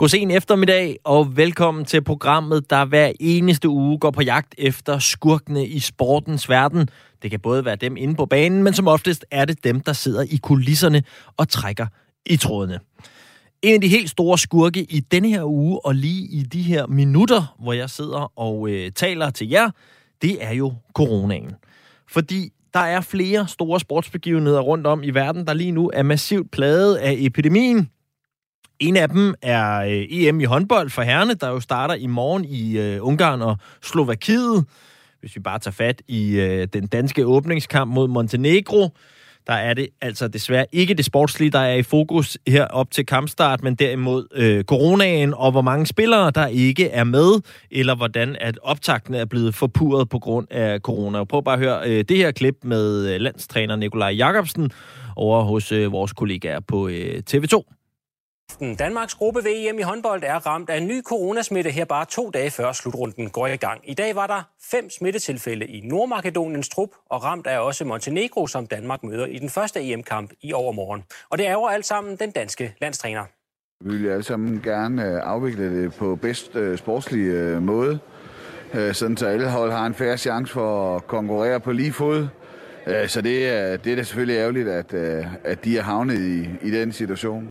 God sen eftermiddag, og velkommen til programmet, der hver eneste uge går på jagt efter skurkene i sportens verden. Det kan både være dem inde på banen, men som oftest er det dem, der sidder i kulisserne og trækker i trådene. En af de helt store skurke i denne her uge, og lige i de her minutter, hvor jeg sidder og øh, taler til jer, det er jo coronaen. Fordi der er flere store sportsbegivenheder rundt om i verden, der lige nu er massivt plaget af epidemien. En af dem er øh, EM i håndbold for herrene, der jo starter i morgen i øh, Ungarn og Slovakiet. Hvis vi bare tager fat i øh, den danske åbningskamp mod Montenegro, der er det altså desværre ikke det sportslige, der er i fokus her op til kampstart, men derimod øh, coronaen og hvor mange spillere, der ikke er med, eller hvordan at optakten er blevet forpurret på grund af corona. Prøv bare at høre øh, det her klip med øh, landstræner Nikolaj Jakobsen over hos øh, vores kollegaer på øh, TV2. Danmarks gruppe VM i håndbold er ramt af en ny coronasmitte her bare to dage før slutrunden går i gang. I dag var der fem smittetilfælde i Nordmakedoniens trup, og ramt er også Montenegro, som Danmark møder i den første EM-kamp i overmorgen. Og det er jo alt sammen den danske landstræner. Vi vil alle sammen gerne øh, afvikle det på bedst øh, sportslige øh, måde, sådan så alle hold har en færre chance for at konkurrere på lige fod. Så det er, det er da selvfølgelig ærgerligt, at, at de er havnet i, i den situation.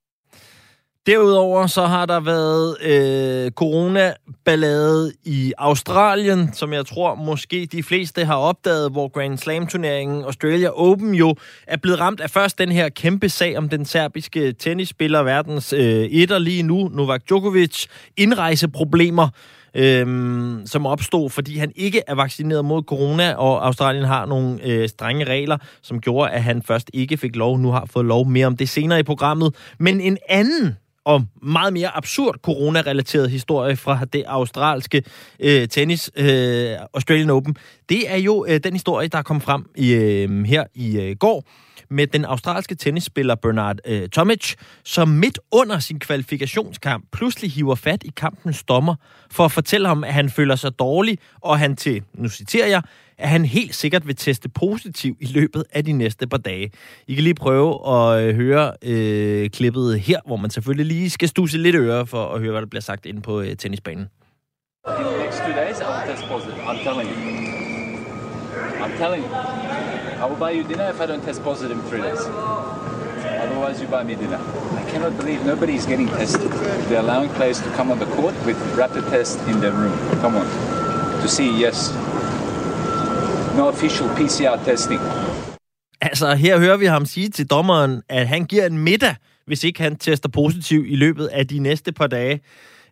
Derudover så har der været øh, coronaballade i Australien, som jeg tror måske de fleste har opdaget, hvor Grand Slam-turneringen Australia Open jo er blevet ramt af først den her kæmpe sag om den serbiske tennisspiller, verdens øh, etter lige nu, Novak Djokovic, indrejseproblemer, øhm, som opstod, fordi han ikke er vaccineret mod corona, og Australien har nogle øh, strenge regler, som gjorde, at han først ikke fik lov, nu har fået lov mere om det senere i programmet. Men en anden og meget mere absurd corona-relateret historie fra det australske øh, tennis, øh, Australian Open, det er jo øh, den historie, der kom frem i, øh, her i øh, går med den australske tennisspiller Bernard øh, Tomic, som midt under sin kvalifikationskamp pludselig hiver fat i kampens dommer for at fortælle ham, at han føler sig dårlig, og han til, nu citerer jeg, at han helt sikkert vil teste positiv i løbet af de næste par dage. I kan lige prøve at øh, høre øh, klippet her, hvor man selvfølgelig lige skal stuse lidt øre for at høre, hvad der bliver sagt inde på øh, tennisbanen. In the next two days, I'll test positive. I'm telling you. I'm telling you. I will buy you dinner if I don't test positive in three days. Otherwise, you buy me dinner. I cannot believe nobody is getting tested. They're allowing players to come on the court with rapid test in their room. Come on. To see, yes, no official PCR testing. Altså, her hører vi ham sige til dommeren, at han giver en middag, hvis ikke han tester positiv i løbet af de næste par dage.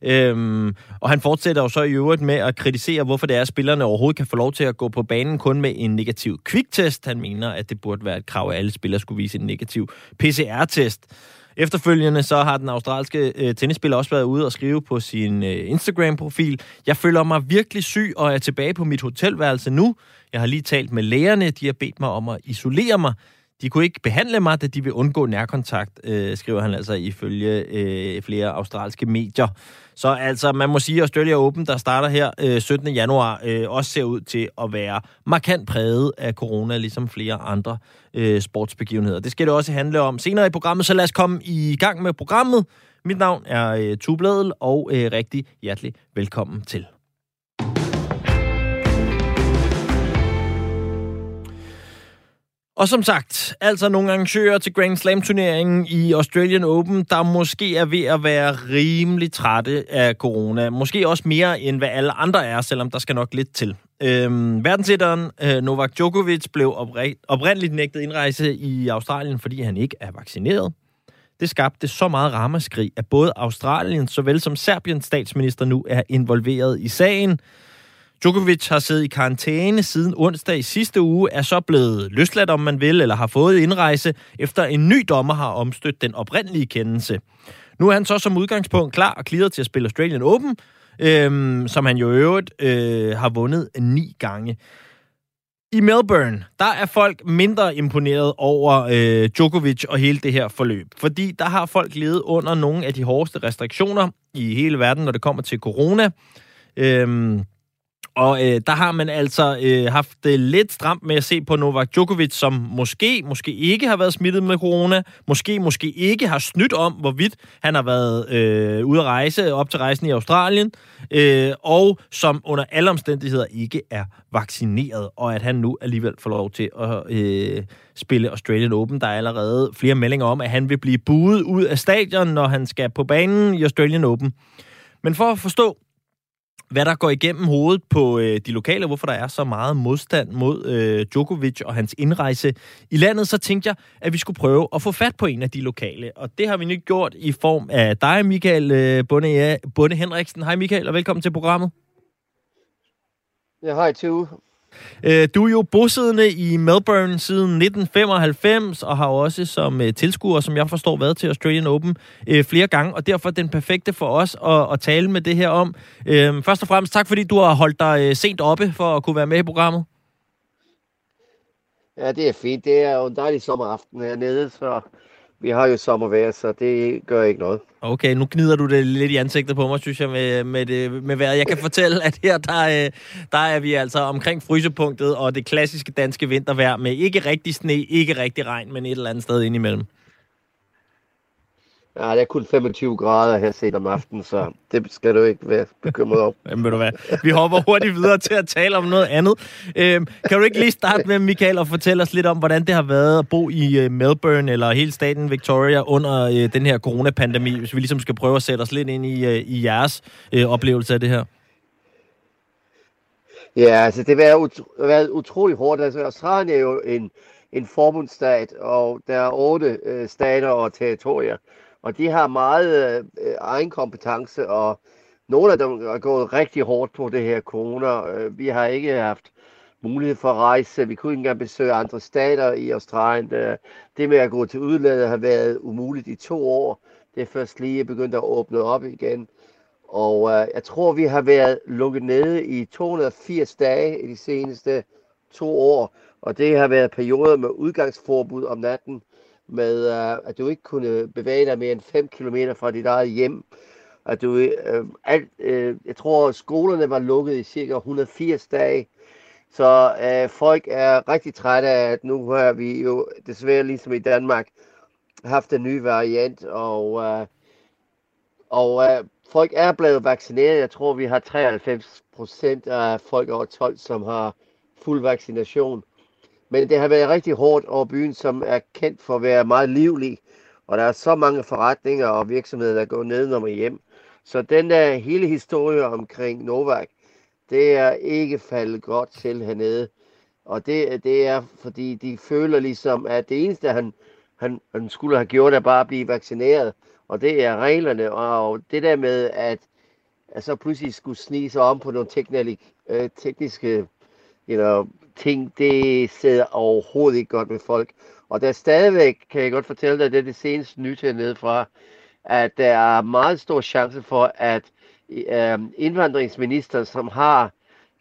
Øhm, og han fortsætter jo så i øvrigt med at kritisere, hvorfor det er, at spillerne overhovedet kan få lov til at gå på banen kun med en negativ kviktest. Han mener, at det burde være et krav, at alle spillere skulle vise en negativ PCR-test. Efterfølgende så har den australske øh, tennisspiller også været ude og skrive på sin øh, Instagram-profil, jeg føler mig virkelig syg og er tilbage på mit hotelværelse nu. Jeg har lige talt med lægerne, de har bedt mig om at isolere mig. De kunne ikke behandle mig, da de vil undgå nærkontakt, øh, skriver han altså ifølge øh, flere australske medier. Så altså, man må sige, at Australia Open, der starter her øh, 17. januar, øh, også ser ud til at være markant præget af corona, ligesom flere andre øh, sportsbegivenheder. Det skal det også handle om senere i programmet, så lad os komme i gang med programmet. Mit navn er øh, Tubladel, og øh, rigtig hjertelig velkommen til. Og som sagt, altså nogle arrangører til Grand Slam-turneringen i Australian Open, der måske er ved at være rimelig trætte af corona. Måske også mere, end hvad alle andre er, selvom der skal nok lidt til. Øhm, verdensætteren øh, Novak Djokovic blev opre- oprindeligt nægtet indrejse i Australien, fordi han ikke er vaccineret. Det skabte så meget ramaskrig, at både Australien såvel som Serbiens statsminister nu er involveret i sagen. Djokovic har siddet i karantæne siden onsdag i sidste uge, er så blevet løsladt, om man vil, eller har fået indrejse, efter en ny dommer har omstødt den oprindelige kendelse. Nu er han så som udgangspunkt klar og klider til at spille Australian Open, øhm, som han jo i øvrigt øh, har vundet ni gange. I Melbourne, der er folk mindre imponeret over øh, Djokovic og hele det her forløb. Fordi der har folk levet under nogle af de hårdeste restriktioner i hele verden, når det kommer til corona. Øhm, og øh, der har man altså øh, haft det lidt stramt med at se på Novak Djokovic, som måske, måske ikke har været smittet med corona, måske, måske ikke har snydt om, hvorvidt han har været øh, ude at rejse op til rejsen i Australien, øh, og som under alle omstændigheder ikke er vaccineret, og at han nu alligevel får lov til at øh, spille Australian Open. Der er allerede flere meldinger om, at han vil blive buet ud af stadion, når han skal på banen i Australian Open. Men for at forstå, hvad der går igennem hovedet på øh, de lokale, hvorfor der er så meget modstand mod øh, Djokovic og hans indrejse i landet, så tænkte jeg, at vi skulle prøve at få fat på en af de lokale. Og det har vi nu gjort i form af dig, Michael øh, Bunde, ja, Bunde Henriksen. Hej Michael, og velkommen til programmet. Ja, hej Tue. Øh, du er jo bosiddende i Melbourne siden 1995, og har også som øh, tilskuer, som jeg forstår, været til Australian Open øh, flere gange, og derfor den perfekte for os at, at tale med det her om. Først og fremmest tak, fordi du har holdt dig sent oppe for at kunne være med i programmet. Ja, det er fint. Det er jo en dejlig sommeraften hernede, så vi har jo sommervejr, så det gør ikke noget. Okay, nu gnider du det lidt i ansigtet på mig, synes jeg, med, med, det, med vejret. Jeg kan fortælle, at her der, øh, der er vi altså omkring frysepunktet og det klassiske danske vintervejr med ikke rigtig sne, ikke rigtig regn, men et eller andet sted indimellem. Ja, det er kun 25 grader her set om aftenen, så det skal du ikke være bekymret om. Jamen, ved du hvad? Vi hopper hurtigt videre til at tale om noget andet. Øhm, kan du ikke lige starte med, Michael, og fortælle os lidt om, hvordan det har været at bo i uh, Melbourne eller hele staten Victoria under uh, den her coronapandemi, hvis vi ligesom skal prøve at sætte os lidt ind i, uh, i jeres uh, oplevelse af det her? Ja, altså det har ut- været utrolig hårdt. Altså Australien er jo en, en forbundsstat, og der er otte uh, stater og territorier og de har meget øh, øh, egen kompetence, og nogle af dem er gået rigtig hårdt på det her corona. Øh, vi har ikke haft mulighed for at rejse. Vi kunne ikke engang besøge andre stater i Australien. Øh, det med at gå til udlandet har været umuligt i to år. Det er først lige begyndt at åbne op igen. Og øh, jeg tror, vi har været lukket nede i 280 dage i de seneste to år. Og det har været perioder med udgangsforbud om natten med, øh, at du ikke kunne bevæge dig mere end 5 km fra dit eget hjem. At du, øh, alt, øh, jeg tror, skolerne var lukket i cirka 180 dage. Så øh, folk er rigtig trætte af, at nu har vi jo desværre ligesom i Danmark haft en ny variant, og, øh, og øh, folk er blevet vaccineret. Jeg tror, vi har 93 procent af folk over 12, som har fuld vaccination. Men det har været rigtig hårdt over byen, som er kendt for at være meget livlig. Og der er så mange forretninger og virksomheder, der går ned og hjem. Så den der hele historie omkring Novak, det er ikke faldet godt til hernede. Og det, det er, fordi de føler ligesom, at det eneste, han, han, han skulle have gjort, er bare at blive vaccineret. Og det er reglerne. Og det der med, at, at så pludselig skulle snige sig om på nogle teknik, øh, tekniske you know, ting, det sidder overhovedet ikke godt med folk. Og der stadigvæk, kan jeg godt fortælle dig, det er det seneste nyt hernede fra, at der er meget stor chance for, at øh, indvandringsminister, som har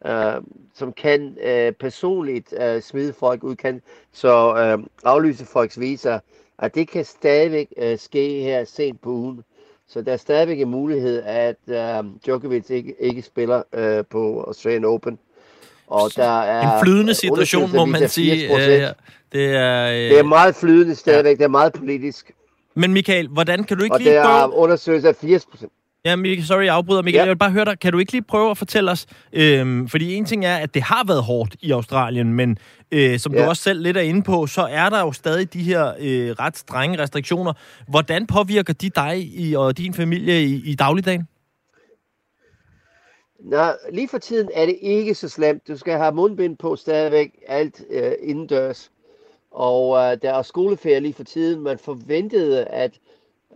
øh, som kan øh, personligt øh, smide folk ud, kan så øh, aflyse folks visa, at det kan stadigvæk øh, ske her sent på ugen. Så der er stadigvæk en mulighed, at øh, Djokovic ikke, ikke spiller øh, på Australian Open. Og der er en flydende situation, må man sige. Ja, det, er, øh... det er meget flydende stadigvæk. Ja. Det er meget politisk. Men Michael, hvordan kan du ikke og lige prøve... Og der er undersøgelse af 80 procent. Ja, sorry, jeg afbryder. Michael, ja. jeg vil bare høre dig. Kan du ikke lige prøve at fortælle os, øhm, fordi en ting er, at det har været hårdt i Australien, men øh, som ja. du også selv lidt er inde på, så er der jo stadig de her øh, ret strenge restriktioner. Hvordan påvirker de dig i, og din familie i, i dagligdagen? Nej, lige for tiden er det ikke så slemt. Du skal have mundbind på stadigvæk, alt øh, indendørs. Og øh, der er skoleferie lige for tiden. Man forventede, at,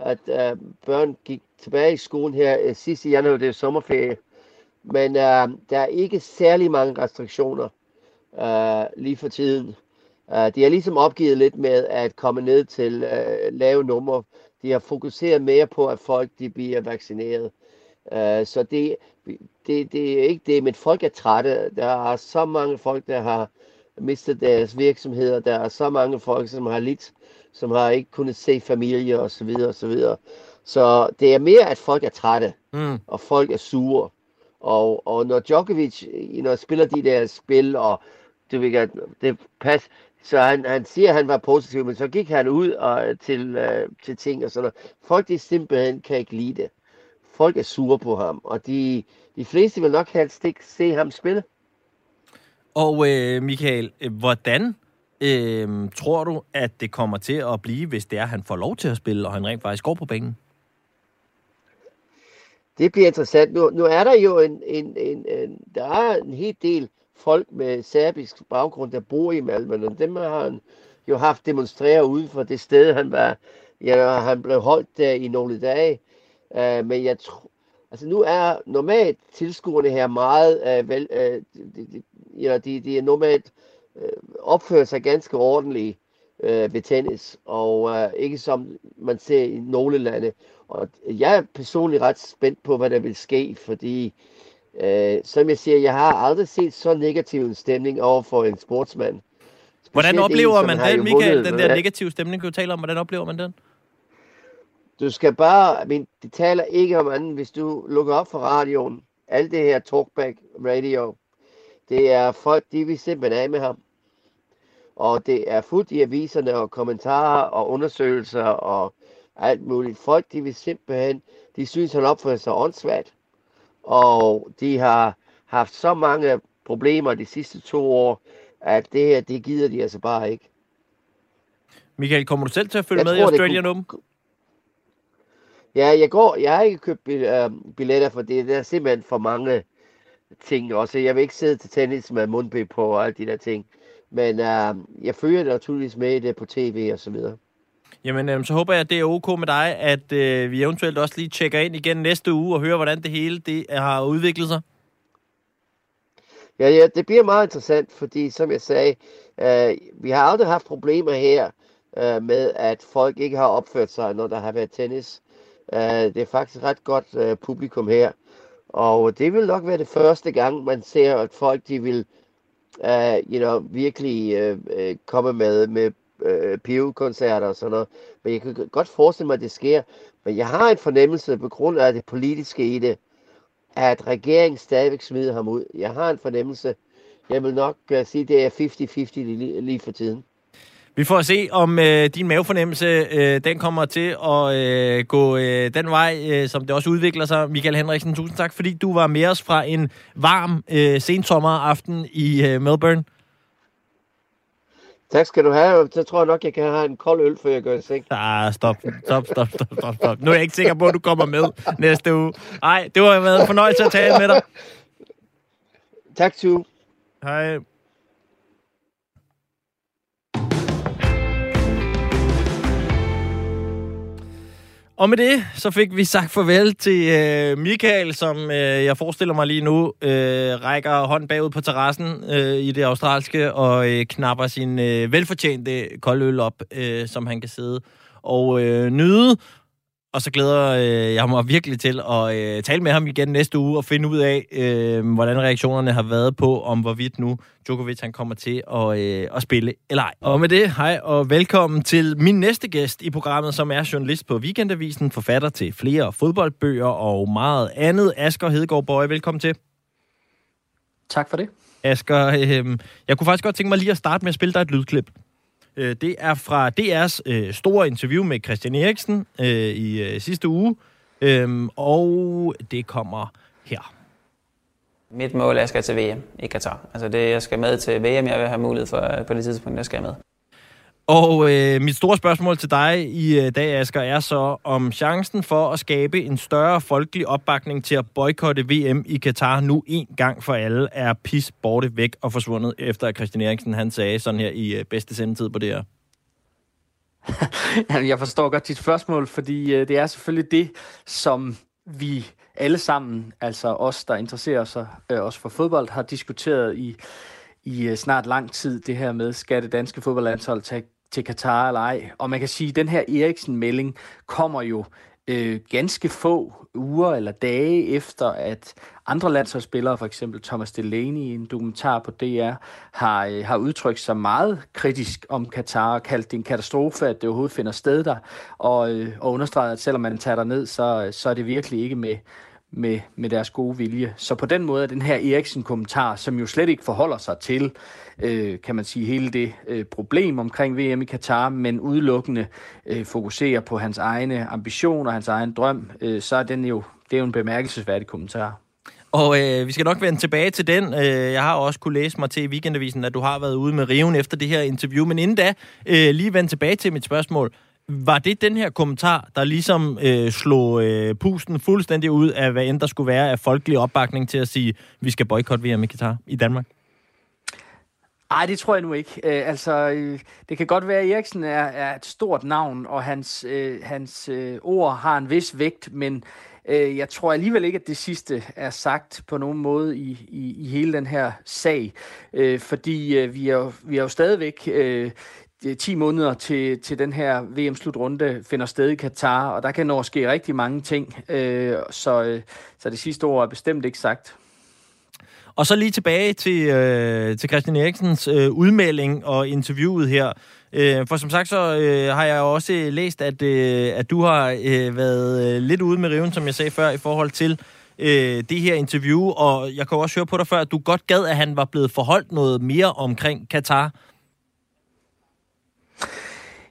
at øh, børn gik tilbage i skolen her øh, sidste januar, det er sommerferie. Men øh, der er ikke særlig mange restriktioner øh, lige for tiden. Øh, de har ligesom opgivet lidt med at komme ned til øh, lave numre. De har fokuseret mere på, at folk de bliver vaccineret. Øh, så det, det, det er ikke det, men folk er trætte. Der er så mange folk, der har mistet deres virksomheder. Der er så mange folk, som har lidt, som har ikke kunnet se familie og så videre og så videre. Så det er mere, at folk er trætte, mm. og folk er sure. Og, og når Djokovic you know, spiller de der spil, og du ved, det pas, så han, han siger, at han var positiv, men så gik han ud og, til, uh, til ting og sådan noget. Folk de simpelthen kan ikke lide det. Folk er sure på ham, og de, de fleste vil nok helst ikke se ham spille. Og øh, Michael, hvordan øh, tror du, at det kommer til at blive, hvis det er, at han får lov til at spille, og han rent faktisk går på banen? Det bliver interessant. Nu, nu er der jo en, en, en, en, der er en hel del folk med serbisk baggrund, der bor i Malmø, og dem har han jo haft demonstreret ude for det sted, han var. Ja, han blev holdt der i nogle dage. Uh, men jeg tror, altså nu er normalt tilskuerne her meget, uh, vel, uh, de, de, ja, de, de er normalt uh, opfører sig ganske ordentligt uh, ved tennis, og uh, ikke som man ser i nogle lande. Og jeg er personligt ret spændt på, hvad der vil ske, fordi øh, som jeg siger, jeg har aldrig set så negativ en stemning over for en sportsmand. Specielt hvordan oplever en, man den, Michael, den der negative stemning, kan du tale om? Hvordan oplever man den? Du skal bare, men det taler ikke om anden, hvis du lukker op for radioen. Alt det her talkback radio, det er folk, de vil simpelthen af med ham. Og det er fuldt i aviserne og kommentarer og undersøgelser og alt muligt. Folk, de vil simpelthen, de synes, han opfører sig åndssvagt. Og de har haft så mange problemer de sidste to år, at det her, det gider de altså bare ikke. Michael, kommer du selv til at følge jeg med tror, i Australian Open? Ja, jeg går. Jeg har ikke købt øh, billetter, for det der er simpelthen for mange ting også. Jeg vil ikke sidde til tennis med mundbind på og alle de der ting. Men øh, jeg følger det naturligvis med det på tv og så videre. Jamen, øh, så håber jeg, at det er ok med dig, at øh, vi eventuelt også lige tjekker ind igen næste uge og hører, hvordan det hele det har udviklet sig. Ja, ja, det bliver meget interessant, fordi som jeg sagde, øh, vi har aldrig haft problemer her øh, med, at folk ikke har opført sig, når der har været tennis. Øh, det er faktisk ret godt øh, publikum her. Og det vil nok være det første gang, man ser, at folk de vil uh, you know, virkelig uh, komme med, med uh, PIV-koncerter og sådan noget. Men jeg kan godt forestille mig, at det sker. Men jeg har en fornemmelse på grund af det politiske i det, at regeringen stadigvæk smider ham ud. Jeg har en fornemmelse. Jeg vil nok uh, sige, at det er 50-50 lige, lige for tiden. Vi får se, om øh, din mavefornemmelse øh, den kommer til at øh, gå øh, den vej, øh, som det også udvikler sig. Michael Henriksen, tusind tak, fordi du var med os fra en varm øh, sensommeraften i øh, Melbourne. Tak skal du have. Så tror jeg nok, jeg kan have en kold øl, før jeg går i seng. Ah, stop, stop, stop, stop, stop, stop. Nu er jeg ikke sikker på, at du kommer med næste uge. Nej, det var været en fornøjelse at tale med dig. Tak, Tue. Hej. Og med det, så fik vi sagt farvel til øh, Michael, som øh, jeg forestiller mig lige nu øh, rækker hånd bagud på terrassen øh, i det australske og øh, knapper sin øh, velfortjente koldøl op, øh, som han kan sidde og øh, nyde. Og så glæder øh, jeg mig virkelig til at øh, tale med ham igen næste uge og finde ud af, øh, hvordan reaktionerne har været på, om hvorvidt nu Djokovic han kommer til at, øh, at spille eller ej. Og med det, hej og velkommen til min næste gæst i programmet, som er journalist på Weekendavisen, forfatter til flere fodboldbøger og meget andet. Asger Hedegaard Bøje, velkommen til. Tak for det. Asger, øh, jeg kunne faktisk godt tænke mig lige at starte med at spille dig et lydklip. Øh, det er fra DR's øh, store interview med Christian Eriksen øh, i øh, sidste uge, øh, og det kommer her. Mit mål er, at jeg skal til VM i Katar. Altså det, jeg skal med til VM, jeg vil have mulighed for øh, på det tidspunkt, jeg skal med. Og øh, mit store spørgsmål til dig i øh, dag, Asger, er så, om chancen for at skabe en større folkelig opbakning til at boykotte VM i Katar nu en gang for alle er pis borte væk og forsvundet, efter at Christian Eriksen han sagde sådan her i øh, bedste sendetid på det her. jeg forstår godt dit spørgsmål, fordi øh, det er selvfølgelig det, som vi alle sammen, altså os, der interesserer sig øh, os for fodbold, har diskuteret i i øh, snart lang tid, det her med, skal det danske fodboldlandshold tage til Katar eller ej. Og man kan sige, at den her Eriksen-melding kommer jo øh, ganske få uger eller dage efter, at andre landsholdsspillere, for eksempel Thomas Delaney i en dokumentar på DR, har, øh, har udtrykt sig meget kritisk om Katar og kaldt det en katastrofe, at det overhovedet finder sted der, og, øh, og understreget, at selvom man tager ned, så, så er det virkelig ikke med, med, med deres gode vilje. Så på den måde er den her Eriksen-kommentar, som jo slet ikke forholder sig til, øh, kan man sige, hele det øh, problem omkring VM i Katar, men udelukkende øh, fokuserer på hans egne ambitioner, hans egen drøm, øh, så er den jo, det er jo en bemærkelsesværdig kommentar. Og øh, vi skal nok vende tilbage til den. Øh, jeg har også kunne læse mig til i weekendavisen, at du har været ude med riven efter det her interview. Men inden da, øh, lige vende tilbage til mit spørgsmål. Var det den her kommentar, der ligesom øh, slog øh, pusten fuldstændig ud af, hvad end der skulle være af folkelig opbakning til at sige, vi skal boykotte VM i Katar i Danmark? Nej, det tror jeg nu ikke. Øh, altså, øh, det kan godt være, at Eriksen er, er et stort navn, og hans, øh, hans øh, ord har en vis vægt, men øh, jeg tror alligevel ikke, at det sidste er sagt på nogen måde i, i, i hele den her sag, øh, fordi øh, vi, er jo, vi er jo stadigvæk... Øh, Øh, 10 måneder til, til den her VM-slutrunde finder sted i Katar, og der kan nå ske rigtig mange ting, øh, så, øh, så det sidste ord er bestemt ikke sagt. Og så lige tilbage til, øh, til Christian Eriksens øh, udmelding og interviewet her. Øh, for som sagt, så øh, har jeg også læst, at, øh, at du har øh, været øh, lidt ude med riven, som jeg sagde før, i forhold til øh, det her interview. Og jeg kan også høre på dig før, at du godt gad, at han var blevet forholdt noget mere omkring Katar.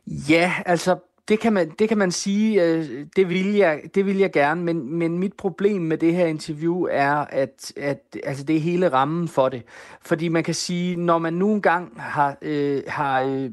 Ja, altså det kan man, det kan man sige, øh, det vil jeg, det vil jeg gerne, men, men mit problem med det her interview er, at, at altså det er hele rammen for det. Fordi man kan sige, når man nu engang har, øh, har øh,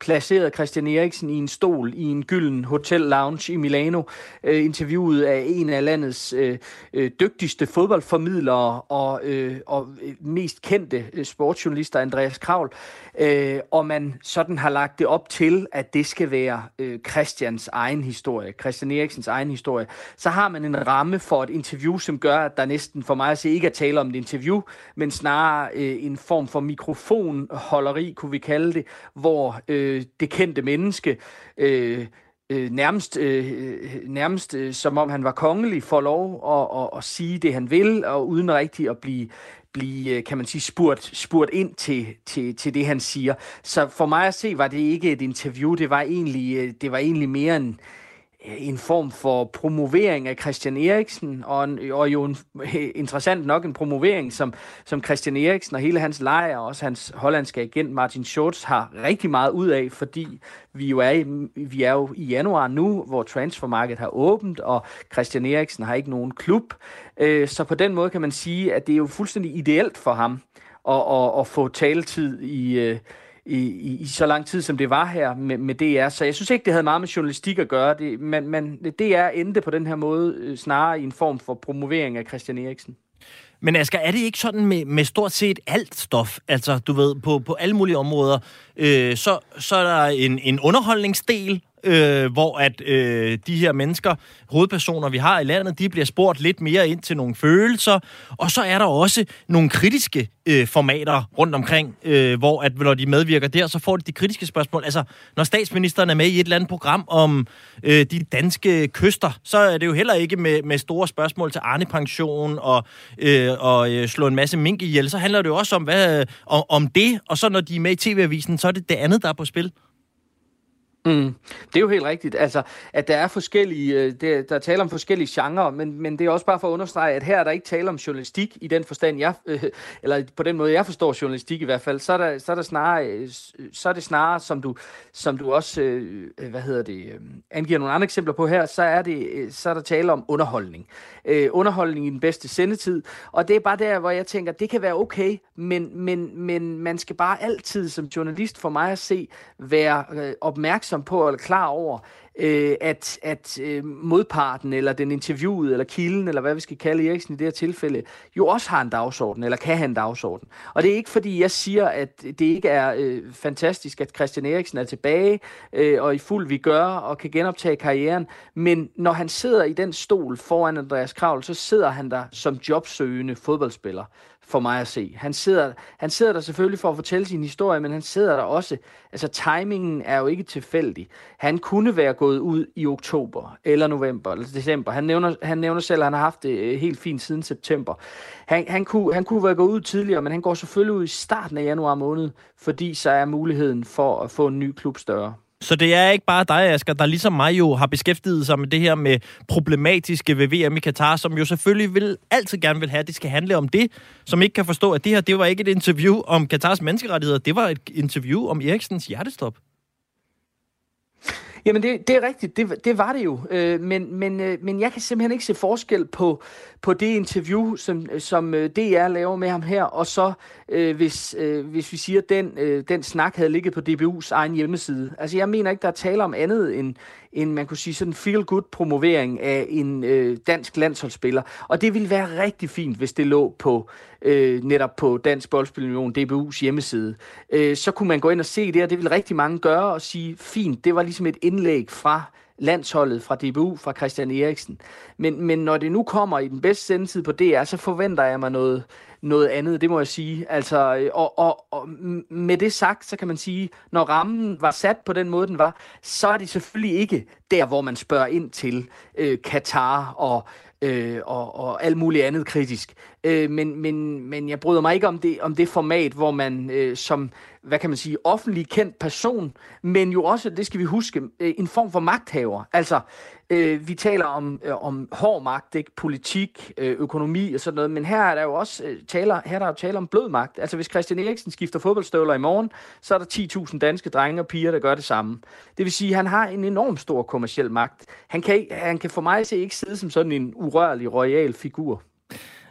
placeret Christian Eriksen i en stol i en gylden hotel lounge i Milano, øh, interviewet af en af landets øh, øh, dygtigste fodboldformidlere og, øh, og øh, mest kendte øh, sportsjournalister, Andreas Kravl, øh, øh, og man sådan har lagt det op til, at det skal være øh, Christians egen historie, Christian Eriksens egen historie, så har man en ramme for et interview, som gør, at der næsten for mig at se ikke er tale om et interview, men snarere øh, en form for mikrofonholderi, kunne vi kalde det, hvor øh, det kendte menneske øh, øh, nærmest, øh, øh nærmest øh, som om han var kongelig, får lov at, at, at sige det, han vil, og uden rigtig at blive blive, øh, kan man sige, spurgt, spurgt ind til, til, til det, han siger. Så for mig at se, var det ikke et interview, det var egentlig, øh, det var egentlig mere en, Øh, en form for promovering af Christian Eriksen, og, en, og jo en, interessant nok en promovering, som, som Christian Eriksen og hele hans lejr, og også hans hollandske agent Martin Schultz, har rigtig meget ud af, fordi vi jo er, i, vi er jo i januar nu, hvor transfermarkedet har åbent, og Christian Eriksen har ikke nogen klub. Øh, så på den måde kan man sige, at det er jo fuldstændig ideelt for ham at, at, at få taletid i øh, i, i, i så lang tid, som det var her med, med DR. Så jeg synes ikke, det havde meget med journalistik at gøre. Det, men, men DR endte på den her måde øh, snarere i en form for promovering af Christian Eriksen. Men Asger, er det ikke sådan med, med stort set alt stof? Altså, du ved, på, på alle mulige områder. Øh, så, så er der en, en underholdningsdel, øh, hvor at øh, de her mennesker, hovedpersoner, vi har i landet, de bliver spurgt lidt mere ind til nogle følelser. Og så er der også nogle kritiske øh, formater rundt omkring, øh, hvor at når de medvirker der, så får de de kritiske spørgsmål. Altså, når statsministeren er med i et eller andet program om øh, de danske kyster, så er det jo heller ikke med, med store spørgsmål til Arne-pension og, øh, og øh, slå en masse mink ihjel. Så handler det jo også om, hvad, om, om det, og så når de er med i tv-avisen, så er det det andet, der er på spil. Mm, det er jo helt rigtigt, altså, at der er forskellige, øh, der, der taler om forskellige genrer, men, men det er også bare for at understrege, at her er der ikke tale om journalistik i den forstand, jeg, øh, eller på den måde, jeg forstår journalistik i hvert fald, så er, der, så er, der snarere, øh, så er det snarere, som du, som du også, øh, øh, hvad hedder det, øh, angiver nogle andre eksempler på her, så er, det, så er der tale om underholdning. Øh, underholdning i den bedste sendetid, og det er bare der, hvor jeg tænker, det kan være okay, men, men, men man skal bare altid som journalist for mig at se, være øh, opmærksom opmærksom på eller klar over, øh, at, at øh, modparten, eller den interviewede, eller kilden, eller hvad vi skal kalde Eriksen i det her tilfælde, jo også har en dagsorden, eller kan have en dagsorden. Og det er ikke fordi, jeg siger, at det ikke er øh, fantastisk, at Christian Eriksen er tilbage, øh, og i fuld vi gør, og kan genoptage karrieren, men når han sidder i den stol foran Andreas Kravl, så sidder han der som jobsøgende fodboldspiller for mig at se. Han sidder, han sidder der selvfølgelig for at fortælle sin historie, men han sidder der også. Altså, timingen er jo ikke tilfældig. Han kunne være gået ud i oktober, eller november, eller december. Han nævner, han nævner selv, at han har haft det øh, helt fint siden september. Han, han, kunne, han kunne være gået ud tidligere, men han går selvfølgelig ud i starten af januar måned, fordi så er muligheden for at få en ny klub større. Så det er ikke bare dig, Asger, der ligesom mig jo har beskæftiget sig med det her med problematiske ved VM i Katar, som jo selvfølgelig vil, altid gerne vil have, at det skal handle om det, som ikke kan forstå, at det her, det var ikke et interview om Katars menneskerettigheder, det var et interview om Eriksens hjertestop. Jamen, det, det er rigtigt. Det, det var det jo. Øh, men, men, øh, men jeg kan simpelthen ikke se forskel på, på det interview, som, som øh, DR laver med ham her, og så øh, hvis, øh, hvis vi siger, at den, øh, den snak havde ligget på DBU's egen hjemmeside. Altså, jeg mener ikke, der er tale om andet end, en, man kunne sige sådan feel-good promovering af en øh, dansk landsholdsspiller. Og det ville være rigtig fint, hvis det lå på øh, netop på Dansk Boldspilunion, DBU's hjemmeside. Øh, så kunne man gå ind og se det, og det ville rigtig mange gøre og sige, fint, det var ligesom et indlæg fra landsholdet fra DBU, fra Christian Eriksen. Men, men når det nu kommer i den bedste sendetid på DR, så forventer jeg mig noget, noget andet, det må jeg sige. Altså, øh, og, og, og med det sagt, så kan man sige, når rammen var sat på den måde, den var, så er det selvfølgelig ikke der, hvor man spørger ind til øh, Katar og øh, og, og alt muligt andet kritisk. Øh, men, men, men jeg bryder mig ikke om det, om det format, hvor man øh, som, hvad kan man sige, offentlig kendt person, men jo også, det skal vi huske, øh, en form for magthaver. Altså, øh, vi taler om, øh, om hård magt, ikke? politik, øh, økonomi og sådan noget, men her er der jo også øh, taler, her er der jo tale om blød magt. Altså, hvis Christian Eriksen skifter fodboldstøvler i morgen, så er der 10.000 danske drenge og piger, der gør det samme. Det vil sige, at han har en enorm stor kommersiel magt. Han kan, han kan for mig se ikke sidde som sådan en urørlig, royal figur.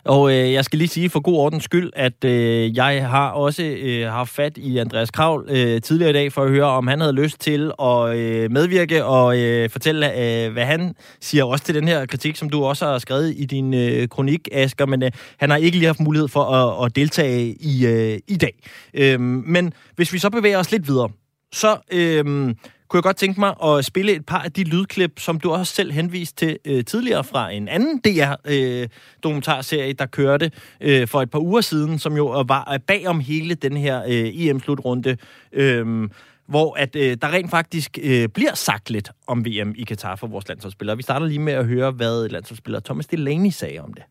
Og øh, jeg skal lige sige for god ordens skyld, at øh, jeg har også øh, haft fat i Andreas Kravl øh, tidligere i dag for at høre, om han havde lyst til at øh, medvirke og øh, fortælle, øh, hvad han siger også til den her kritik, som du også har skrevet i din øh, kronik, Asger, men øh, han har ikke lige haft mulighed for at, at deltage i, øh, i dag. Øh, men hvis vi så bevæger os lidt videre, så... Øh, kunne jeg godt tænke mig at spille et par af de lydklip, som du også selv henviste til øh, tidligere fra en anden DR-dokumentarserie, øh, der kørte øh, for et par uger siden, som jo var bag om hele den her øh, EM-slutrunde, øh, hvor at øh, der rent faktisk øh, bliver sagt lidt om VM i Katar for vores landsholdsspillere. Vi starter lige med at høre, hvad landsholdsspiller Thomas Delaney sagde om det.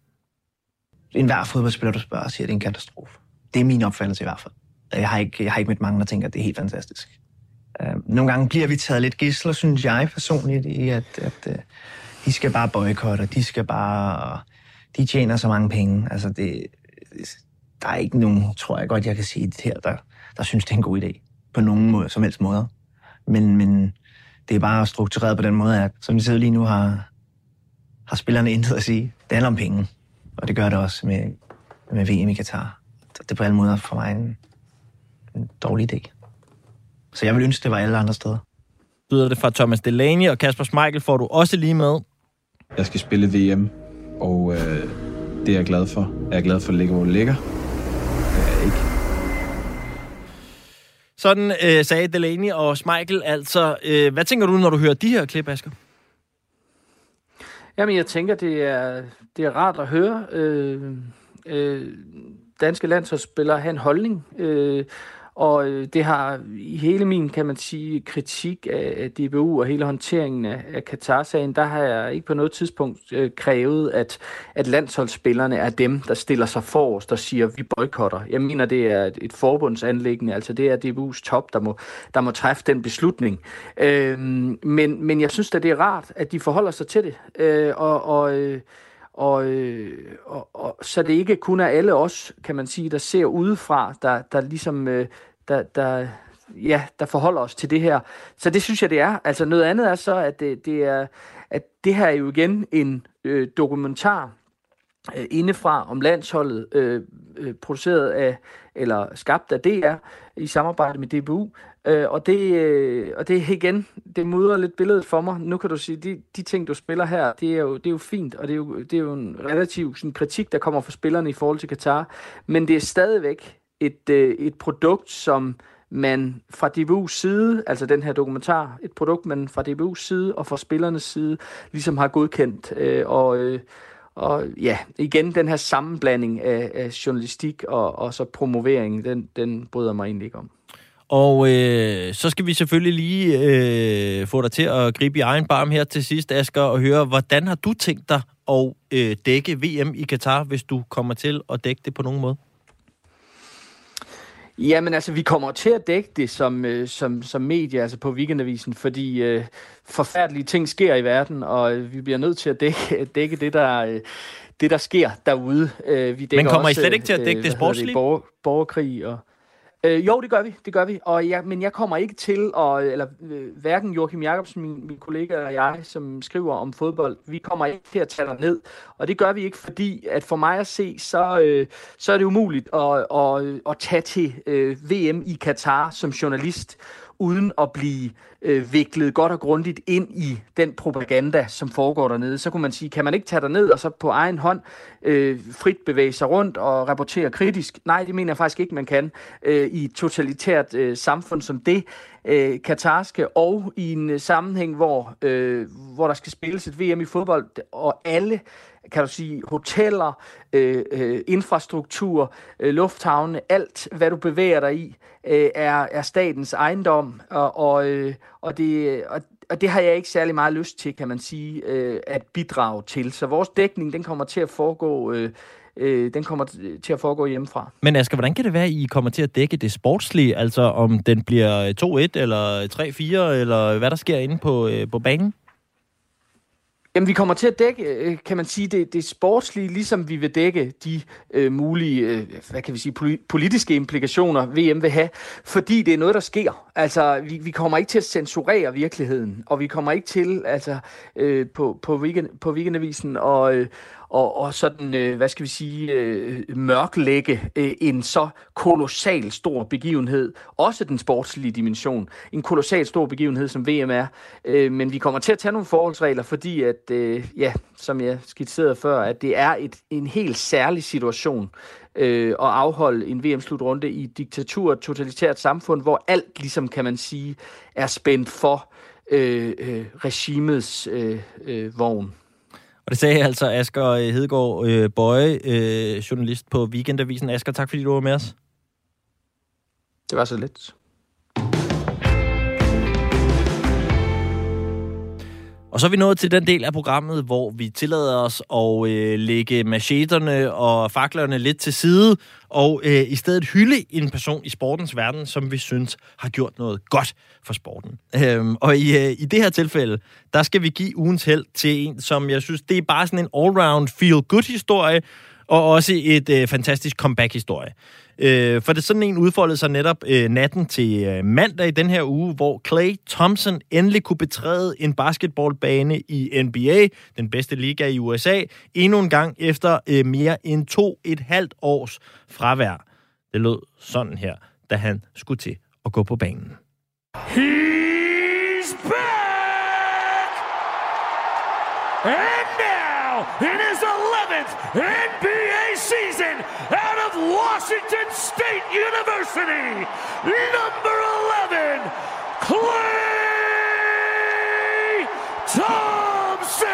En hver fodboldspiller, du spørger, siger, at det er en katastrofe. Det er min opfattelse i hvert fald. Jeg har ikke, jeg har ikke mødt mange, der tænker, at det er helt fantastisk. Øh, nogle gange bliver vi taget lidt gidsler, synes jeg personligt, i at, at øh, de skal bare boykotte, de skal bare... De tjener så mange penge. Altså, det, der er ikke nogen, tror jeg godt, jeg kan sige det her, der, der synes, det er en god idé. På nogen måde, som helst måder. Men, men det er bare struktureret på den måde, at som vi sidder lige nu, har, har spillerne intet at sige. Det handler om penge. Og det gør det også med, med VM i Katar. Det er på alle måder for mig en, en dårlig idé. Så jeg vil ønske, det var alle andre steder. Lyder det fra Thomas Delaney, og Kasper Schmeichel får du også lige med. Jeg skal spille VM, og øh, det er jeg glad for. Jeg er glad for at ligge, hvor det ligger. Det er ikke. Sådan øh, sagde Delaney og Schmeichel. Altså, øh, hvad tænker du, når du hører de her klip, Asger? Jamen, jeg tænker, det er, det er rart at høre øh, øh, danske landsholdsspillere have en holdning. Øh, og øh, det har i hele min, kan man sige, kritik af, DBU og hele håndteringen af, Katar-sagen, der har jeg ikke på noget tidspunkt øh, krævet, at, at landsholdsspillerne er dem, der stiller sig forrest og siger, vi boykotter. Jeg mener, det er et, forbundsanlæggende, altså det er DBU's top, der må, der må træffe den beslutning. Øhm, men, men jeg synes da, det er rart, at de forholder sig til det, øh, og, og øh, og, øh, og, og så det ikke kun er alle os, kan man sige, der ser udefra, der, der ligesom, øh, der, der, ja, der forholder os til det her. Så det synes jeg, det er. Altså noget andet er så, at det, det er, at det her er jo igen en øh, dokumentar øh, indefra om landsholdet, øh, øh, produceret af, eller skabt af DR i samarbejde med DBU, Øh, og, det, øh, og det igen, det mudrer lidt billedet for mig. Nu kan du sige, de, de ting, du spiller her, det er jo, det er jo fint, og det er jo, det er jo en relativ sådan, kritik, der kommer fra spillerne i forhold til Katar. Men det er stadigvæk et, øh, et produkt, som man fra DBU's side, altså den her dokumentar, et produkt, man fra DBU's side og fra spillernes side ligesom har godkendt. Øh, og, øh, og ja, igen, den her sammenblanding af, af journalistik og, og så promovering, den, den bryder mig egentlig ikke om. Og øh, så skal vi selvfølgelig lige øh, få dig til at gribe i egen barm her til sidst, Asger, og høre, hvordan har du tænkt dig at øh, dække VM i Katar, hvis du kommer til at dække det på nogen måde? Jamen altså, vi kommer til at dække det som, øh, som, som medie, altså på Weekendavisen, fordi øh, forfærdelige ting sker i verden, og øh, vi bliver nødt til at dække, dække det, der, øh, det, der sker derude. Øh, vi Men kommer også, I slet ikke til at dække øh, det sportslige? Borger, borgerkrig og... Øh, jo, det gør vi, det gør vi. Og jeg, men jeg kommer ikke til, at, eller øh, hverken Joachim Jacobsen, min, min kollega og jeg, som skriver om fodbold, vi kommer ikke til at tage dig ned. Og det gør vi ikke, fordi at for mig at se, så, øh, så er det umuligt at, at, at tage til øh, VM i Katar som journalist, uden at blive øh, viklet godt og grundigt ind i den propaganda, som foregår dernede. Så kunne man sige, kan man ikke tage ned og så på egen hånd øh, frit bevæge sig rundt og rapportere kritisk? Nej, det mener jeg faktisk ikke, man kan øh, i et totalitært øh, samfund som det øh, katarske, og i en øh, sammenhæng, hvor, øh, hvor der skal spilles et VM i fodbold, og alle kan du sige, hoteller, øh, øh, infrastruktur, øh, lufthavne, alt hvad du bevæger dig i, øh, er, er statens ejendom, og, og, øh, og, det, og, og det har jeg ikke særlig meget lyst til, kan man sige, øh, at bidrage til. Så vores dækning, den kommer til at foregå... Øh, øh, den kommer til at foregå hjemmefra. Men Asger, hvordan kan det være, at I kommer til at dække det sportslige? Altså om den bliver 2-1 eller 3-4, eller hvad der sker inde på, øh, på banen? Jamen, vi kommer til at dække, øh, kan man sige, det, det sportslige, ligesom vi vil dække de øh, mulige, øh, hvad kan vi sige, politiske implikationer, VM vil have, fordi det er noget, der sker. Altså, vi, vi kommer ikke til at censurere virkeligheden, og vi kommer ikke til, altså, øh, på, på, weekend, på weekendavisen og, øh, og, og sådan, øh, hvad skal vi sige, øh, mørklægge øh, en så kolossal stor begivenhed, også den sportslige dimension, en kolossal stor begivenhed som VM er, øh, men vi kommer til at tage nogle forholdsregler, fordi at, øh, ja, som jeg skitserede før, at det er et, en helt særlig situation, øh, at afholde en VM-slutrunde i diktatur, totalitært samfund, hvor alt, ligesom kan man sige, er spændt for øh, øh, regimets øh, øh, vogn. Og det sagde altså Asger øh, Hedegaard øh, Bøje, øh, journalist på Weekendavisen. Asger, tak fordi du var med os. Det var så lidt. Og så er vi nået til den del af programmet, hvor vi tillader os at øh, lægge macheterne og faklerne lidt til side, og øh, i stedet hylde en person i sportens verden, som vi synes har gjort noget godt for sporten. Øhm, og i, øh, i det her tilfælde, der skal vi give ugens held til en, som jeg synes, det er bare sådan en all-round feel-good-historie, og også et øh, fantastisk comeback-historie. Øh, for det sådan en udfoldede sig netop øh, natten til øh, mandag i den her uge, hvor Clay Thompson endelig kunne betræde en basketballbane i NBA, den bedste liga i USA, endnu en gang efter øh, mere end to et halvt års fravær. Det lød sådan her, da han skulle til at gå på banen. He's back! And now, in his 11th NBA Washington State University, number 11, Clay Thompson!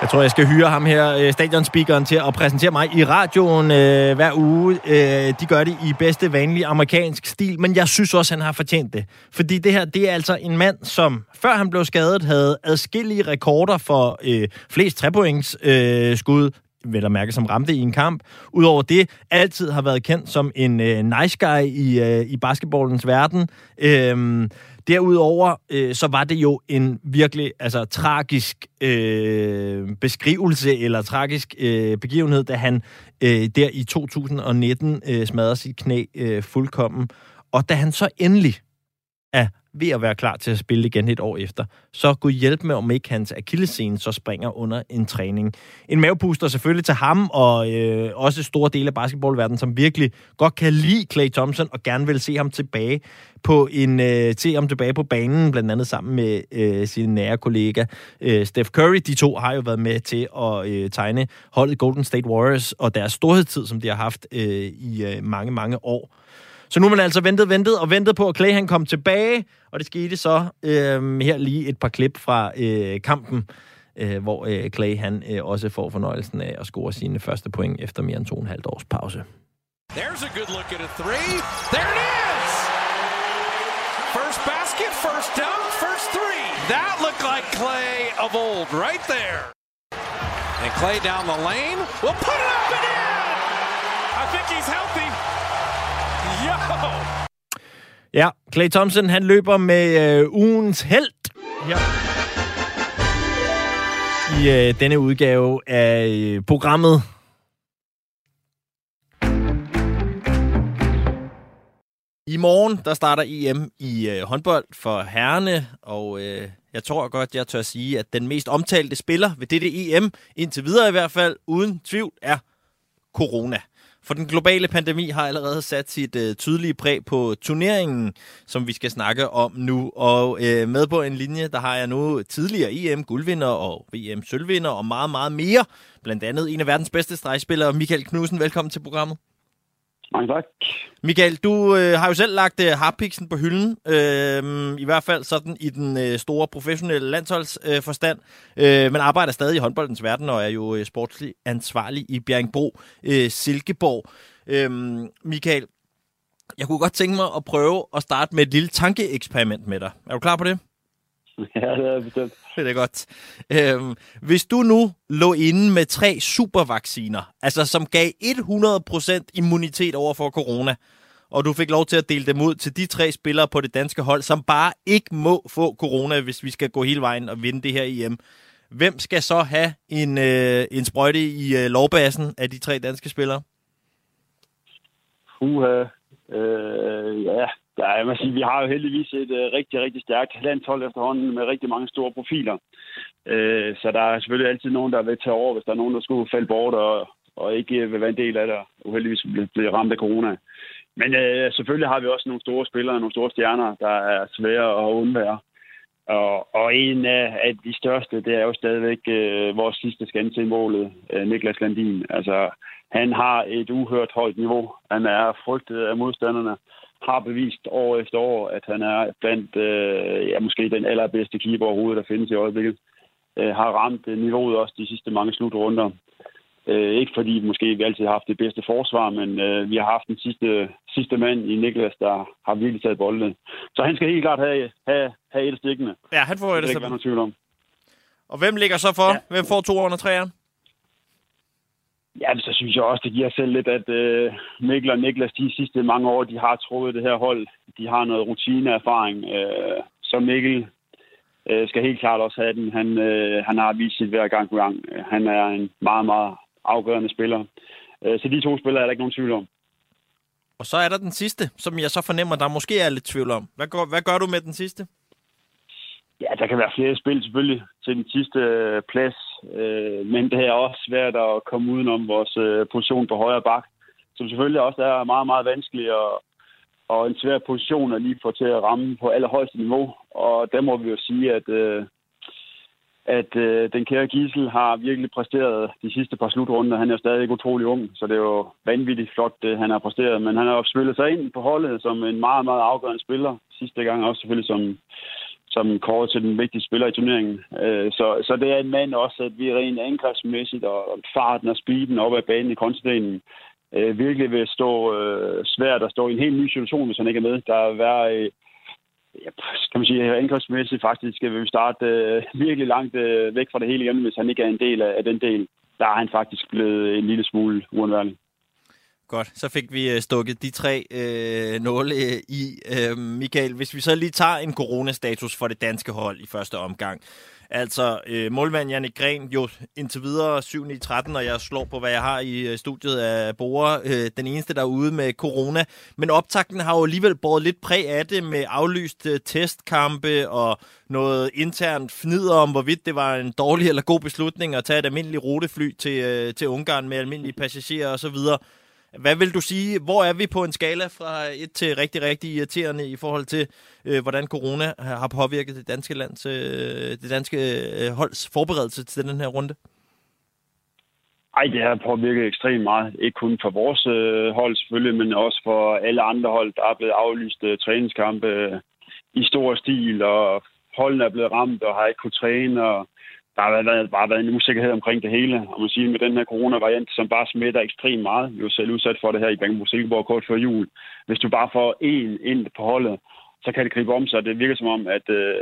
Jeg tror, jeg skal hyre ham her, øh, stadionspeakeren, til at præsentere mig i radioen øh, hver uge. Øh, de gør det i bedste vanlige amerikansk stil, men jeg synes også, han har fortjent det. Fordi det her, det er altså en mand, som før han blev skadet, havde adskillige rekorder for øh, flest trepoints øh, skud vel at mærke, som ramte i en kamp. Udover det, altid har været kendt som en øh, nice guy i, øh, i basketballens verden. Øhm, Derudover, øh, så var det jo en virkelig altså, tragisk øh, beskrivelse eller tragisk øh, begivenhed, da han øh, der i 2019 øh, smadrede sit knæ øh, fuldkommen. Og da han så endelig er ved at være klar til at spille igen et år efter, så gå hjælp med, om ikke hans akillescene så springer under en træning. En mavepuster selvfølgelig til ham, og øh, også store dele af basketballverdenen, som virkelig godt kan lide Clay Thompson, og gerne vil se ham tilbage på en øh, se ham tilbage på banen, blandt andet sammen med øh, sin nære kollega øh, Steph Curry. De to har jo været med til at øh, tegne holdet Golden State Warriors og deres storhedstid, som de har haft øh, i øh, mange, mange år. Så nu har man altså ventet, ventet og ventet på, at Clay han kom tilbage, og det skete så øh, her lige et par klip fra øh, kampen, øh, hvor øh, Clay han øh, også får fornøjelsen af at score sine første point efter mere end to og en halv års pause. There's a good look at a three. There it is! First basket, first down, first three. That looked like Clay of old right there. And Clay down the lane will put it up and in! I think he's healthy. Yo! Ja, Clay Thompson, han løber med øh, ugens held her i øh, denne udgave af øh, programmet. I morgen, der starter EM i øh, håndbold for herrene, og øh, jeg tror godt, jeg tør sige, at den mest omtalte spiller ved dette EM, indtil videre i hvert fald, uden tvivl, er corona. For den globale pandemi har allerede sat sit øh, tydelige præg på turneringen, som vi skal snakke om nu. Og øh, med på en linje, der har jeg nu tidligere EM-guldvinder og VM-sølvvinder og meget, meget mere. Blandt andet en af verdens bedste stregspillere, Michael Knudsen. Velkommen til programmet. Mange tak. Michael, du øh, har jo selv lagt øh, hardpiksen på hylden, øh, i hvert fald sådan i den øh, store professionelle landsholdsforstand, øh, øh, men arbejder stadig i håndboldens verden og er jo øh, sportslig ansvarlig i Bjerringbro øh, Silkeborg. Øh, Michael, jeg kunne godt tænke mig at prøve at starte med et lille tankeeksperiment med dig. Er du klar på det? Ja, det er bestemt. Det er godt. Øhm, hvis du nu lå inde med tre supervacciner, altså som gav 100% immunitet over for corona, og du fik lov til at dele dem ud til de tre spillere på det danske hold, som bare ikke må få corona, hvis vi skal gå hele vejen og vinde det her EM. Hvem skal så have en, øh, en sprøjte i øh, lovbasen af de tre danske spillere? Uha. Øh, ja, Ja, jeg må sige, vi har jo heldigvis et uh, rigtig, rigtig stærkt landshold efterhånden med rigtig mange store profiler. Uh, så der er selvfølgelig altid nogen, der vil tage over, hvis der er nogen, der skulle falde bort og, og ikke øh, vil være en del af det, og uheldigvis blive ramt af corona. Men uh, selvfølgelig har vi også nogle store spillere, nogle store stjerner, der er svære at undvære. Og, og en af, af de største, det er jo stadigvæk uh, vores sidste skanse i målet, uh, Niklas Landin. Altså, han har et uhørt højt niveau. Han er frygtet af modstanderne har bevist år efter år, at han er blandt øh, ja, måske den allerbedste keeper overhovedet, der findes i øjeblikket. Øh, har ramt øh, niveauet også de sidste mange slutrunder. Øh, ikke fordi måske vi altid har haft det bedste forsvar, men øh, vi har haft den sidste, sidste mand i Niklas, der har virkelig taget bolden. Så han skal helt klart have, have, have et stikkene. Ja, han får et det. Det ikke tvivl om. Og hvem ligger så for? Ja. Hvem får to under træerne? Ja, så synes jeg også, det giver selv lidt, at øh, Mikkel og Niklas de sidste mange år, de har troet det her hold. De har noget rutine erfaring. Øh, så Mikkel øh, skal helt klart også have den. Han, øh, han har vist sit hver gang på gang. Han er en meget, meget afgørende spiller. Øh, så de to spillere er der ikke nogen tvivl om. Og så er der den sidste, som jeg så fornemmer, der måske er lidt tvivl om. Hvad gør, hvad gør du med den sidste? Ja, der kan være flere spil selvfølgelig til den sidste øh, plads, øh, men det er også svært at komme udenom vores øh, position på højre bak, som selvfølgelig også er meget, meget vanskelig og, og en svær position at lige få til at ramme på allerhøjeste niveau. Og der må vi jo sige, at, øh, at øh, den kære Gisel har virkelig præsteret de sidste par slutrunder. Han er jo stadig utrolig ung, så det er jo vanvittigt flot, det han har præsteret. Men han har jo spillet sig ind på holdet som en meget, meget afgørende spiller. Sidste gang også selvfølgelig som som kåret til den vigtige spiller i turneringen. Øh, så, så det er en mand også, at vi rent angrebsmæssigt og farten og speeden op ad banen i kontradelen øh, virkelig vil stå øh, svært at stå i en helt ny situation, hvis han ikke er med. Der vil være, øh, ja, kan man sige, angrebsmæssigt faktisk øh, skal vi starte øh, virkelig langt øh, væk fra det hele igen, hvis han ikke er en del af, af den del. Der er han faktisk blevet en lille smule uundværlig. Godt, så fik vi øh, stukket de tre øh, nåle øh, i. Øh, Michael, hvis vi så lige tager en coronastatus for det danske hold i første omgang. Altså, øh, målmand Janne Gren, jo indtil videre 7 i 13, og jeg slår på, hvad jeg har i øh, studiet af Bore. Øh, den eneste, der er ude med corona. Men optakten har jo alligevel båret lidt præg af det med aflyste øh, testkampe og noget internt fnider om, hvorvidt det var en dårlig eller god beslutning at tage et almindeligt rutefly til, øh, til Ungarn med almindelige passagerer osv. Hvad vil du sige, hvor er vi på en skala fra et til rigtig, rigtig irriterende i forhold til, øh, hvordan corona har påvirket det danske lands, øh, det danske øh, holds forberedelse til den her runde? Ej, det har påvirket ekstremt meget. Ikke kun for vores øh, hold selvfølgelig, men også for alle andre hold. Der er blevet aflyst øh, træningskampe øh, i stor stil, og holdene er blevet ramt og har ikke kunnet træne, og der har været, bare været en usikkerhed omkring det hele. Og man siger, med den her coronavariant, som bare smitter ekstremt meget. Vi er jo selv udsat for det her i Bangbo Silkeborg kort før jul. Hvis du bare får en ind på holdet, så kan det gribe om sig. Det virker som om, at, øh,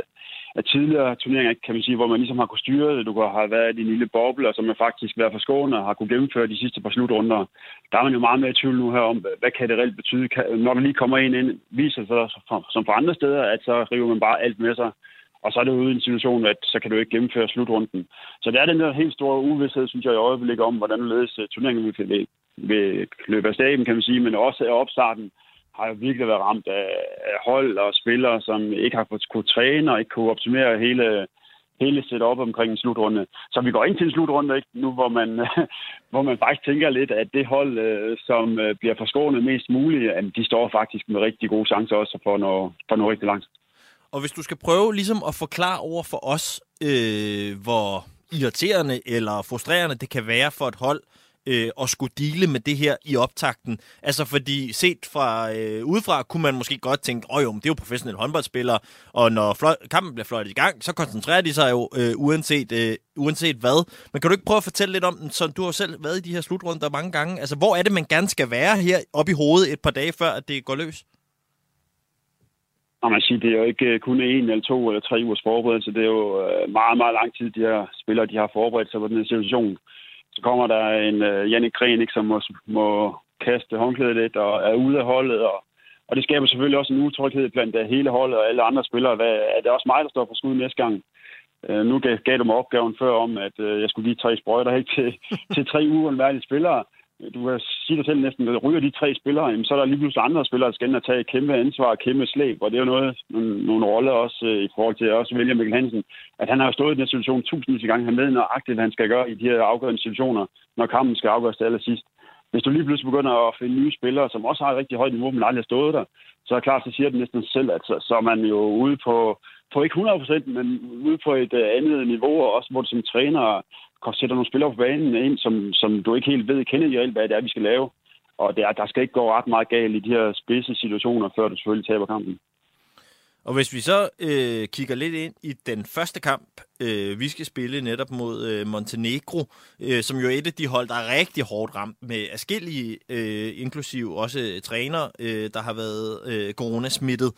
at tidligere turneringer, kan man sige, hvor man ligesom har kunnet styre det. Du kan have været i en lille boble, og som man faktisk været for skåne og har kunne gennemføre de sidste par slutrunder. Der er man jo meget mere i tvivl nu her om, hvad kan det reelt betyde. Når der lige kommer en ind, viser sig som for andre steder, at så river man bare alt med sig. Og så er det ude i en situation, at så kan du ikke gennemføre slutrunden. Så der er den der helt store uvidshed, synes jeg, i øjeblikket om, hvordan ledes øh, turneringen vil, vil løbe af staben, kan man sige, men også af opstarten har jo virkelig været ramt af, af hold og spillere, som ikke har fået kunne træne og ikke kunne optimere hele, hele setup omkring en slutrunde. Så vi går ind til en slutrunde ikke? nu, hvor man, hvor man faktisk tænker lidt, at det hold, øh, som øh, bliver forskånet mest muligt, at de står faktisk med rigtig gode chancer også for at nå, for at nå rigtig langt. Og hvis du skal prøve ligesom at forklare over for os, øh, hvor irriterende eller frustrerende det kan være for et hold, øh, at skulle dele med det her i optakten. Altså fordi set fra øh, udefra kunne man måske godt tænke, åh jo, men det er jo professionelle håndboldspillere, og når fløj- kampen bliver fløjtet i gang, så koncentrerer de sig jo øh, uanset, øh, uanset hvad. Men kan du ikke prøve at fortælle lidt om den, så du har selv været i de her slutrunder mange gange. Altså hvor er det, man gerne skal være her op i hovedet et par dage før, at det går løs? Og man siger, det er jo ikke øh, kun en eller to eller tre ugers forberedelse. Det er jo øh, meget, meget lang tid, de her spillere de har forberedt sig på den her situation. Så kommer der en uh, Jannik Gren, ikke, som må, må kaste håndklædet lidt og er ude af holdet. Og, og det skaber selvfølgelig også en utryghed blandt uh, hele holdet og alle andre spillere. Hvad, er det også mig, der står for skud næste gang? Uh, nu gav, gav du mig opgaven før om, at uh, jeg skulle give tre sprøjter ikke, til, til tre uundværlige spillere du kan sige dig selv næsten, at ryger de tre spillere, jamen, så er der lige pludselig andre spillere, der skal ind og tage kæmpe ansvar og kæmpe slæb, og det er jo noget, nogle, nogle roller også øh, i forhold til at også William Mikkel Hansen, at han har stået i den her situation tusindvis af gange, han ved nøjagtigt, hvad han skal gøre i de her afgørende situationer, når kampen skal afgøres til allersidst. Hvis du lige pludselig begynder at finde nye spillere, som også har et rigtig højt niveau, men aldrig har stået der, så er det klart, så siger det næsten selv, at så, så er man jo ude på, på ikke 100%, men ude på et øh, andet niveau, og også hvor du som træner sætter nogle spillere på banen ind, som, som du ikke helt ved, kender i alt, hvad det er, vi skal lave. Og der, der skal ikke gå ret meget galt i de her spidse situationer, før du selvfølgelig taber kampen. Og hvis vi så øh, kigger lidt ind i den første kamp, øh, vi skal spille netop mod øh, Montenegro, øh, som jo er et af de hold, der er rigtig hårdt ramt med afskillige, øh, inklusiv også øh, træner, øh, der har været øh, coronasmittet.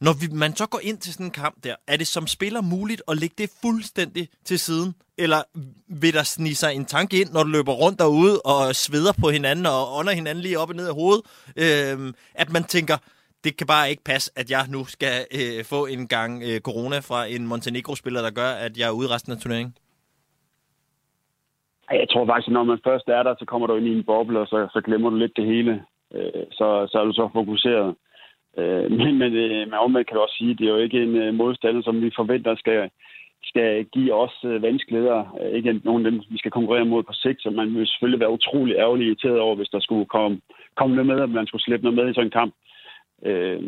Når vi, man så går ind til sådan en kamp der, er det som spiller muligt at lægge det fuldstændig til siden? Eller vil der snige sig en tanke ind, når du løber rundt derude og sveder på hinanden og ånder hinanden lige op og ned af hovedet? Øh, at man tænker, det kan bare ikke passe, at jeg nu skal øh, få en gang øh, corona fra en Montenegro-spiller, der gør, at jeg er ude resten af turneringen? Jeg tror faktisk, at når man først er der, så kommer du ind i en boble, og så, så glemmer du lidt det hele. Øh, så, så er du så fokuseret. Øh, men, men, øh, men omvendt kan du også sige, at det er jo ikke en øh, modstander, som vi forventer skal, skal give os øh, vanskeligheder. Øh, ikke nogen af dem, vi skal konkurrere mod på sigt, så man vil selvfølgelig være utrolig ærgerlig irriteret over, hvis der skulle komme, komme noget med, at man skulle slippe noget med i sådan en kamp. Øh,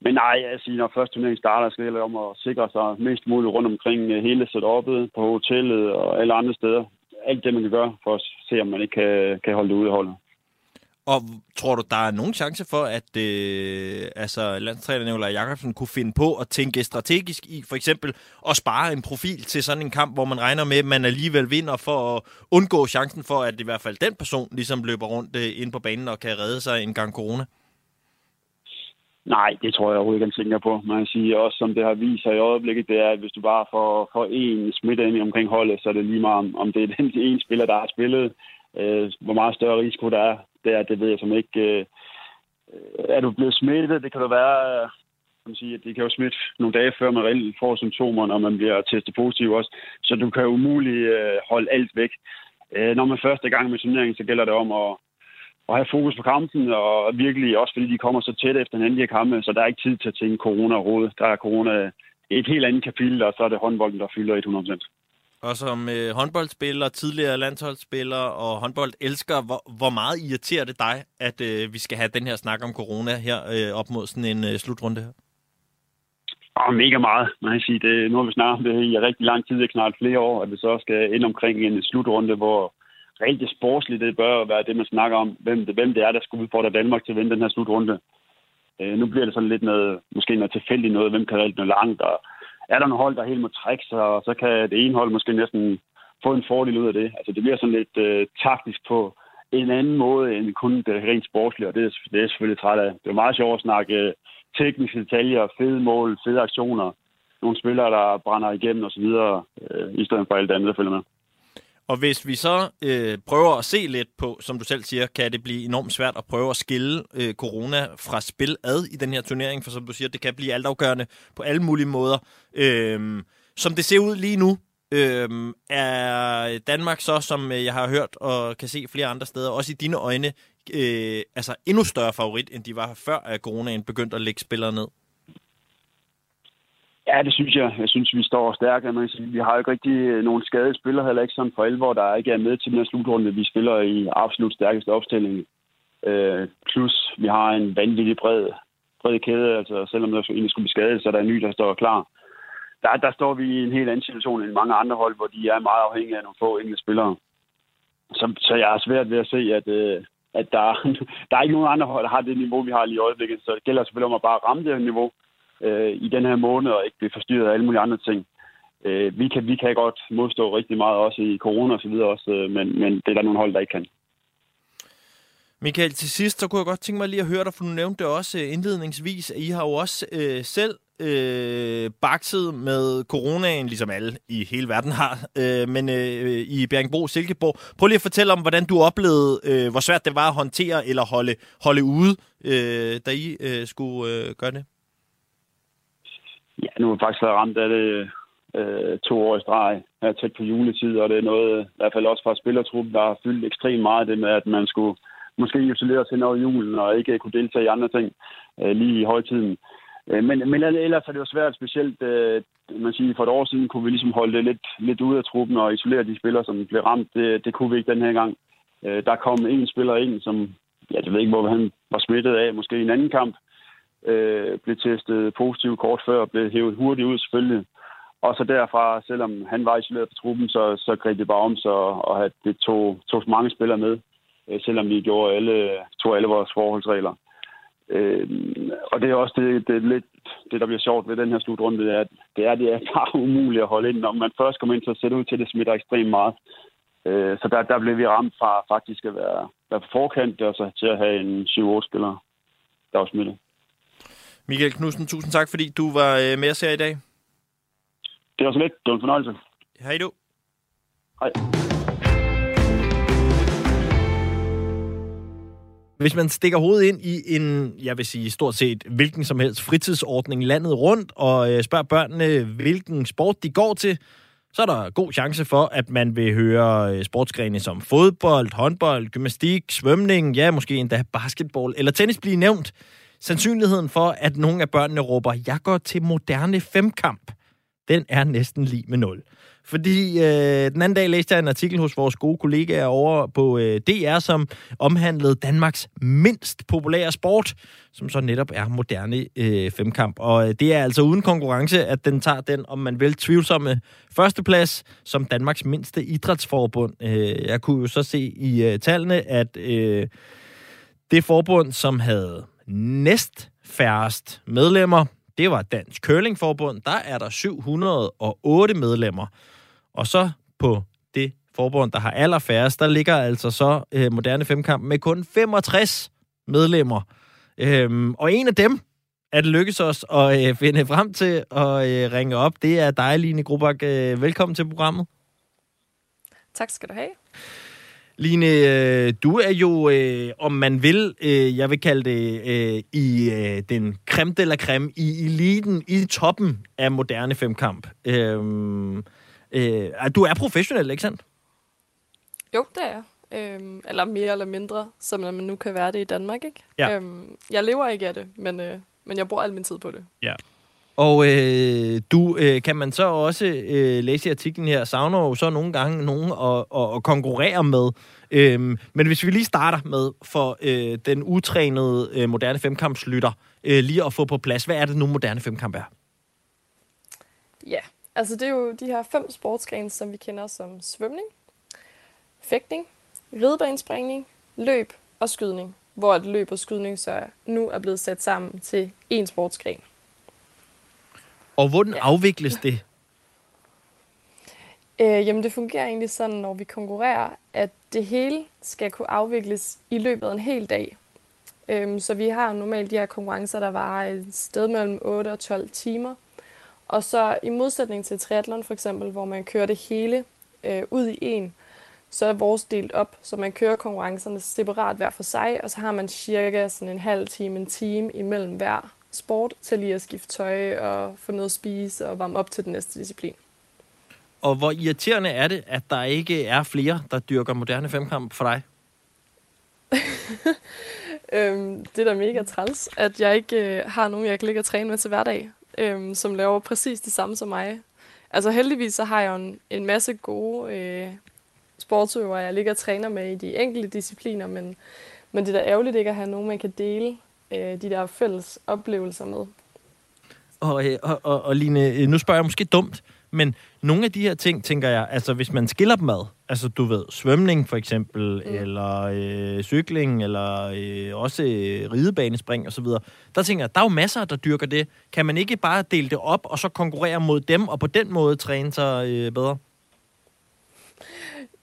men nej, jeg når første turnering starter, skal det om at sikre sig mest muligt rundt omkring hele setupet på hotellet og alle andre steder. Alt det, man kan gøre for at se, om man ikke kan, kan holde det ude i holdet. Og tror du, der er nogen chance for, at øh, altså, landstræner Nikolaj Jakobsen kunne finde på at tænke strategisk i, for eksempel at spare en profil til sådan en kamp, hvor man regner med, at man alligevel vinder for at undgå chancen for, at i hvert fald den person ligesom løber rundt øh, ind på banen og kan redde sig en gang corona? Nej, det tror jeg overhovedet ikke, han tænker på. Man kan sige også, som det har vist sig i øjeblikket, det er, at hvis du bare får, får en smitte ind omkring holdet, så er det lige meget, om, om det er den ene spiller, der har spillet. Øh, hvor meget større risiko der er, der, det ved jeg som ikke. Øh, er du blevet smittet? Det kan du være... Øh, kan man sige, at det kan jo smitte nogle dage før man reelt får symptomer, når man bliver testet positiv også. Så du kan jo umuligt øh, holde alt væk. Øh, når man først er i gang med turneringen, så gælder det om at at have fokus på kampen, og virkelig også fordi de kommer så tæt efter den anden kampe, så der er ikke tid til at tænke corona råd. Der er corona et helt andet kapitel, og så er det håndbolden, der fylder 100%. Og som øh, håndboldspiller, tidligere landsholdsspiller og håndboldelsker, hvor, hvor meget irriterer det dig, at øh, vi skal have den her snak om corona her øh, op mod sådan en øh, slutrunde her? Oh, mega meget, man kan sige. Det, nu har vi snart det i rigtig lang tid, ikke snart flere år, at det så skal ind omkring en slutrunde, hvor rent det sportslige, det bør være det, man snakker om, hvem det, hvem det er, der skal udfordre Danmark til at vinde den her slutrunde. Øh, nu bliver det sådan lidt noget, måske noget tilfældigt noget, hvem kan rigtig noget langt, og er der nogle hold, der helt må trække sig, og så kan det ene hold måske næsten få en fordel ud af det. Altså det bliver sådan lidt øh, taktisk på en anden måde end kun det rent sportslige, og det er, det er selvfølgelig træt af. Det er meget sjovt at snakke øh, tekniske detaljer, fede mål, fede aktioner. nogle spillere, der brænder igennem osv., øh, i stedet for alt andet, der følger med. Og hvis vi så øh, prøver at se lidt på, som du selv siger, kan det blive enormt svært at prøve at skille øh, corona fra spil ad i den her turnering, for som du siger, det kan blive altafgørende på alle mulige måder. Øh, som det ser ud lige nu, øh, er Danmark så, som øh, jeg har hørt og kan se flere andre steder, også i dine øjne, øh, altså endnu større favorit, end de var før, at coronaen begyndte at lægge spillere ned? Ja, det synes jeg. Jeg synes, vi står stærkt. Man sige, vi har jo ikke rigtig øh, nogen skadede spillere, heller ikke sådan for alvor, der ikke er med til den her slutrunde. Vi spiller i absolut stærkeste opstilling. Øh, plus, vi har en vanvittig bred, bred kæde. Altså, selvom der egentlig skulle blive skadet, så er der en ny, der står klar. Der, der står vi i en helt anden situation end mange andre hold, hvor de er meget afhængige af nogle få enkelte spillere. Så, så jeg er svært ved at se, at, øh, at der, der er ikke nogen andre hold, der har det niveau, vi har lige i øjeblikket. Så det gælder selvfølgelig om at bare ramme det her niveau øh, i den her måned, og ikke blive forstyrret af alle mulige andre ting. Øh, vi, kan, vi kan godt modstå rigtig meget, også i corona og så videre, også, øh, men, men det er der nogle hold, der ikke kan. Michael, til sidst, så kunne jeg godt tænke mig lige at høre dig, for du nævnte det også øh, indledningsvis, at I har jo også øh, selv øh, bakset med coronaen, ligesom alle i hele verden har, øh, men øh, i Bjergbro Silkeborg. Prøv lige at fortælle om, hvordan du oplevede, øh, hvor svært det var at håndtere eller holde, holde ude, øh, da I øh, skulle øh, gøre det. Ja, nu har jeg faktisk været ramt af det øh, to år i streg her tæt på juletid, og det er noget, i hvert fald også fra spillertruppen, der har fyldt ekstremt meget det med, at man skulle måske isolere sig over julen og ikke kunne deltage i andre ting øh, lige i højtiden. Øh, men, men ellers er det jo svært, specielt øh, man siger, for et år siden kunne vi ligesom holde det lidt, lidt ude af truppen og isolere de spillere, som blev ramt. Det, det kunne vi ikke den her gang. Øh, der kom en spiller ind, som ja, jeg ved ikke, hvor han var smittet af, måske i en anden kamp, øh, blev testet positiv kort før blev hævet hurtigt ud selvfølgelig. Og så derfra, selvom han var isoleret på truppen, så, så greb det bare om så, og at det tog, tog mange spillere med, øh, selvom vi gjorde alle, tog alle vores forholdsregler. Øh, og det er også det, det, er lidt, det, der bliver sjovt ved den her slutrunde, det er, at det er, det er bare umuligt at holde ind. Når man først kommer ind, så ser det ud til, at det smitter ekstremt meget. Øh, så der, der blev vi ramt fra faktisk at være, være på forkant, og så til at have en 7-8 spiller, der var smittet. Michael Knudsen, tusind tak, fordi du var øh, med os her i dag. Det var så lidt. Det var en fornøjelse. Hej du. Hej. Hvis man stikker hovedet ind i en, jeg vil sige stort set hvilken som helst fritidsordning landet rundt, og øh, spørger børnene, hvilken sport de går til, så er der god chance for, at man vil høre øh, sportsgrene som fodbold, håndbold, gymnastik, svømning, ja, måske endda basketball eller tennis blive nævnt. Sandsynligheden for, at nogle af børnene råber, jeg går til moderne femkamp, den er næsten lige med nul. Fordi øh, den anden dag læste jeg en artikel hos vores gode kollegaer over på øh, DR, som omhandlede Danmarks mindst populære sport, som så netop er moderne øh, femkamp. Og øh, det er altså uden konkurrence, at den tager den, om man vil, tvivlsomme førsteplads som Danmarks mindste idrætsforbund. Øh, jeg kunne jo så se i øh, tallene, at øh, det forbund, som havde næst færrest medlemmer, det var Dansk Curlingforbund. Der er der 708 medlemmer. Og så på det forbund, der har allerfærrest, der ligger altså så øh, Moderne Femkamp med kun 65 medlemmer. Øhm, og en af dem er det lykkes os at øh, finde frem til at øh, ringe op. Det er dig, Line Grubak. Øh, velkommen til programmet. Tak skal du have. Line, øh, du er jo, øh, om man vil, øh, jeg vil kalde det, øh, i øh, den creme de la creme, i eliten, i toppen af moderne femkamp. Øh, øh, du er professionel, ikke sandt? Jo, det er jeg. Øhm, eller mere eller mindre, som man nu kan være det i Danmark, ikke? Ja. Øhm, jeg lever ikke af det, men, øh, men jeg bruger al min tid på det. Ja. Og øh, du øh, kan man så også øh, læse i artiklen her, savner jo så nogle gange nogen at, at, at konkurrere med. Øhm, men hvis vi lige starter med for øh, den utrænede øh, moderne femkampslytter, øh, lige at få på plads, hvad er det nu moderne femkamp er? Ja, altså det er jo de her fem sportsgrene, som vi kender som svømning, fægtning, ridebanespringning, løb og skydning, hvor et løb og skydning så nu er blevet sat sammen til én sportsgren. Og hvordan ja. afvikles det? Øh, jamen det fungerer egentlig sådan, når vi konkurrerer, at det hele skal kunne afvikles i løbet af en hel dag. Øhm, så vi har normalt de her konkurrencer, der varer et sted mellem 8 og 12 timer. Og så i modsætning til triathlon for eksempel, hvor man kører det hele øh, ud i en, så er vores delt op, så man kører konkurrencerne separat hver for sig, og så har man cirka sådan en halv time, en time imellem hver sport til lige at skifte tøj og få noget at spise og varme op til den næste disciplin. Og hvor irriterende er det, at der ikke er flere, der dyrker moderne femkamp for dig? øhm, det er da mega træls, at jeg ikke øh, har nogen, jeg kan ligge og træne med til hverdag, øhm, som laver præcis det samme som mig. Altså heldigvis så har jeg en, en masse gode øh, sportsøvere, jeg ligger og træner med i de enkelte discipliner, men, men det er da ærgerligt ikke at have nogen, man kan dele øh, de der fælles oplevelser med. Og, øh, og, og, og Line, øh, nu spørger jeg måske dumt, men nogle af de her ting, tænker jeg, altså hvis man skiller dem ad, altså du ved, svømning for eksempel, mm. eller øh, cykling, eller øh, også øh, ridebanespring osv., der tænker jeg, der er jo masser, der dyrker det. Kan man ikke bare dele det op, og så konkurrere mod dem, og på den måde træne sig øh, bedre?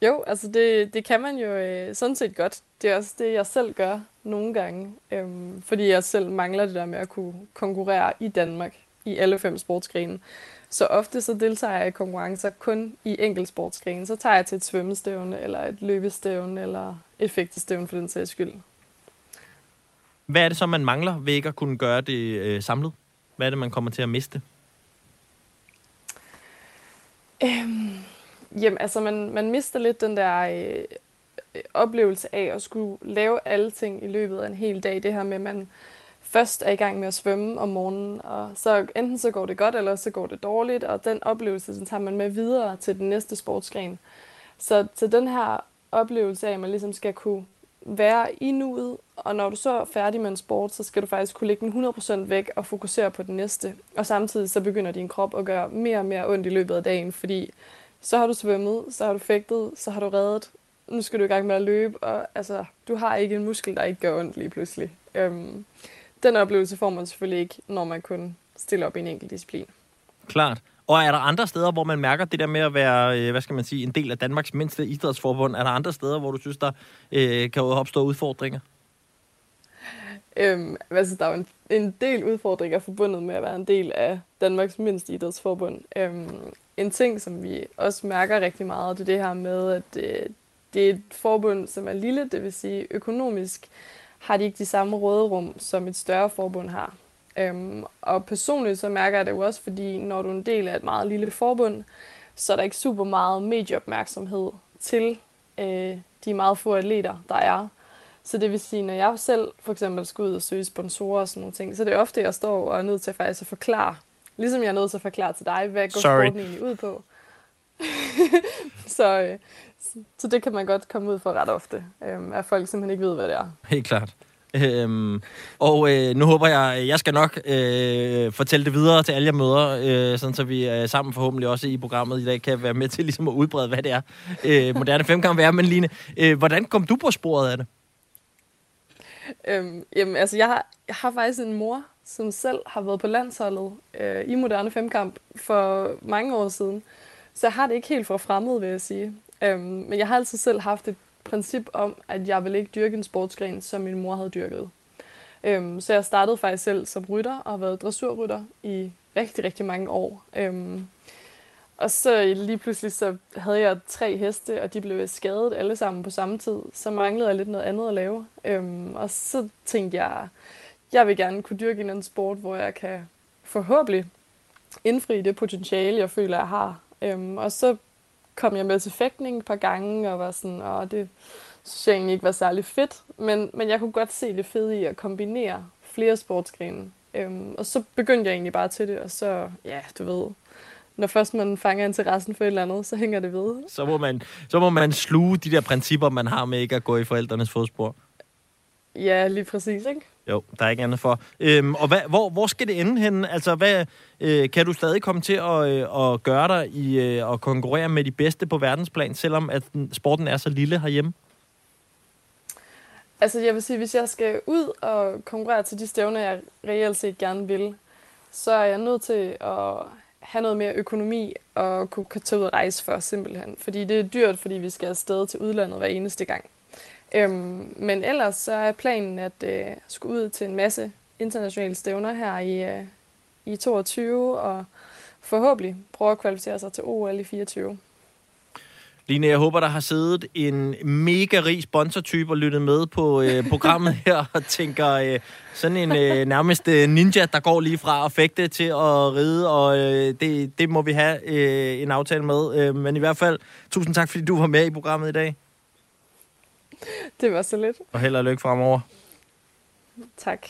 Jo, altså det, det kan man jo øh, sådan set godt. Det er også det, jeg selv gør nogle gange, øhm, fordi jeg selv mangler det der med at kunne konkurrere i Danmark i alle fem sportsgrene. Så ofte så deltager jeg i konkurrencer kun i enkelt sportsgrene. Så tager jeg til et svømmestævne, eller et løbestævne, eller et fægtestævne for den sags skyld. Hvad er det så, man mangler ved ikke at kunne gøre det øh, samlet? Hvad er det, man kommer til at miste? Øhm, jamen, altså, man, man mister lidt den der øh, oplevelse af at skulle lave alle ting i løbet af en hel dag. Det her med, at man først er i gang med at svømme om morgenen, og så enten så går det godt, eller så går det dårligt, og den oplevelse, den tager man med videre til den næste sportsgren. Så til den her oplevelse af, at man ligesom skal kunne være i nuet, og når du så er færdig med en sport, så skal du faktisk kunne lægge den 100% væk og fokusere på den næste. Og samtidig så begynder din krop at gøre mere og mere ondt i løbet af dagen, fordi så har du svømmet, så har du fægtet, så har du reddet, nu skal du i gang med at løbe, og altså, du har ikke en muskel, der ikke gør ondt lige pludselig. Øhm, den oplevelse får man selvfølgelig ikke, når man kun stiller op i en enkelt disciplin. Klart. Og er der andre steder, hvor man mærker det der med at være, øh, hvad skal man sige, en del af Danmarks mindste idrætsforbund? Er der andre steder, hvor du synes, der øh, kan opstå udfordringer? Øhm, altså, der er jo en, en del udfordringer forbundet med at være en del af Danmarks mindste idrætsforbund. Øhm, en ting, som vi også mærker rigtig meget, det er det her med, at øh, det er et forbund, som er lille, det vil sige økonomisk har de ikke de samme råderum, som et større forbund har. Øhm, og personligt så mærker jeg det jo også, fordi når du er en del af et meget lille forbund, så er der ikke super meget medieopmærksomhed til øh, de meget få atleter, der er. Så det vil sige, når jeg selv for eksempel skal ud og søge sponsorer og sådan nogle ting, så det er ofte, jeg står og er nødt til faktisk at forklare, ligesom jeg er nødt til at forklare til dig, hvad går sporten egentlig ud på. så, øh, så det kan man godt komme ud for ret ofte, øh, at folk simpelthen ikke ved, hvad det er. Helt klart. Øhm, og øh, nu håber jeg, jeg skal nok øh, fortælle det videre til alle jeg møder, øh, sådan så vi øh, sammen forhåbentlig også i programmet i dag kan være med til ligesom at udbrede, hvad det er, øh, moderne femkamp er. Men Line, øh, hvordan kom du på sporet af det? Øhm, jamen, altså, jeg har, jeg har faktisk en mor, som selv har været på landsholdet øh, i moderne femkamp for mange år siden. Så jeg har det ikke helt fra fremmed, vil jeg sige. Øhm, men jeg har altid selv haft et princip om, at jeg vil ikke dyrke en sportsgren, som min mor havde dyrket. Øhm, så jeg startede faktisk selv som rytter og har været dressurrytter i rigtig, rigtig mange år. Øhm, og så lige pludselig så havde jeg tre heste, og de blev skadet alle sammen på samme tid. Så manglede jeg lidt noget andet at lave. Øhm, og så tænkte jeg, jeg vil gerne kunne dyrke en anden sport, hvor jeg kan forhåbentlig indfri det potentiale, jeg føler, jeg har. Øhm, og så kom jeg med til fægtning et par gange, og var sådan, åh, det synes jeg egentlig ikke var særlig fedt. Men, men jeg kunne godt se det fede i at kombinere flere sportsgrene. Øhm, og så begyndte jeg egentlig bare til det, og så, ja, du ved, når først man fanger interessen for et eller andet, så hænger det ved. Så må man, så må man sluge de der principper, man har med ikke at gå i forældrenes fodspor. Ja, lige præcis, ikke? Jo, der er ikke andet for. Øhm, og hvad, hvor, hvor skal det ende henne? Altså, hvad, øh, kan du stadig komme til at, øh, at gøre dig i øh, at konkurrere med de bedste på verdensplan, selvom at sporten er så lille herhjemme? Altså, jeg vil sige, hvis jeg skal ud og konkurrere til de stævner, jeg reelt set gerne vil, så er jeg nødt til at have noget mere økonomi og kunne tage ud og rejse for, simpelthen. Fordi det er dyrt, fordi vi skal afsted til udlandet hver eneste gang. Øhm, men ellers så er planen at øh, skulle ud til en masse internationale stævner her i, øh, i 22 og forhåbentlig prøve at kvalificere sig til OL i 24. Line, jeg håber, der har siddet en mega rig sponsortype og lyttet med på øh, programmet her og tænker øh, sådan en øh, nærmest øh, ninja, der går lige fra at fægte til at ride, og øh, det, det må vi have øh, en aftale med. Øh, men i hvert fald, tusind tak, fordi du var med i programmet i dag. Det var så lidt. Og held og lykke fremover. Tak.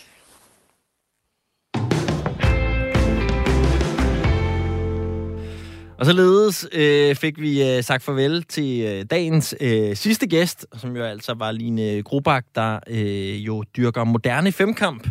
Og således øh, fik vi øh, sagt farvel til øh, dagens øh, sidste gæst, som jo altså var Line Grubak, der øh, jo dyrker moderne femkamp.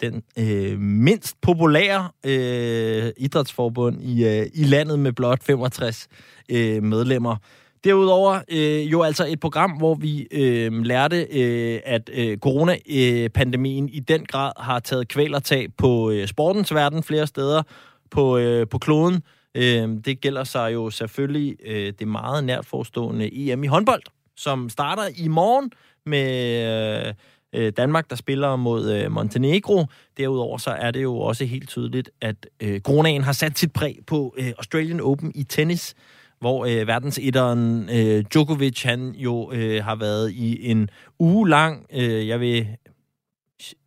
Den øh, mindst populære øh, idrætsforbund i, øh, i landet med blot 65 øh, medlemmer. Derudover øh, jo altså et program, hvor vi øh, lærte, øh, at øh, coronapandemien i den grad har taget kvælertag på øh, sportens verden flere steder på, øh, på kloden. Øh, det gælder sig jo selvfølgelig øh, det meget nært forestående EM i håndbold, som starter i morgen med øh, Danmark, der spiller mod øh, Montenegro. Derudover så er det jo også helt tydeligt, at øh, coronaen har sat sit præg på øh, Australian Open i tennis, hvor øh, verdensetteren øh, Djokovic, han jo øh, har været i en uge lang, øh, jeg vil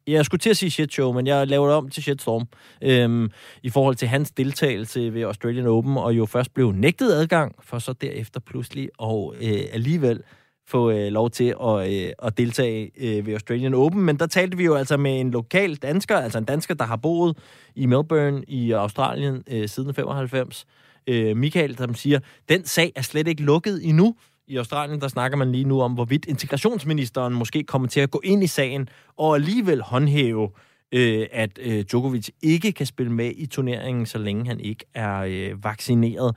jeg skulle til at sige shit show, men jeg laver det om til shitstorm øhm, i forhold til hans deltagelse ved Australian Open, og jo først blev nægtet adgang, for så derefter pludselig og øh, alligevel få øh, lov til at, øh, at deltage øh, ved Australian Open. Men der talte vi jo altså med en lokal dansker, altså en dansker, der har boet i Melbourne i Australien øh, siden 95. Øh, Michael, som siger, den sag er slet ikke lukket endnu. I Australien, der snakker man lige nu om, hvorvidt integrationsministeren måske kommer til at gå ind i sagen og alligevel håndhæve, øh, at øh, Djokovic ikke kan spille med i turneringen, så længe han ikke er øh, vaccineret.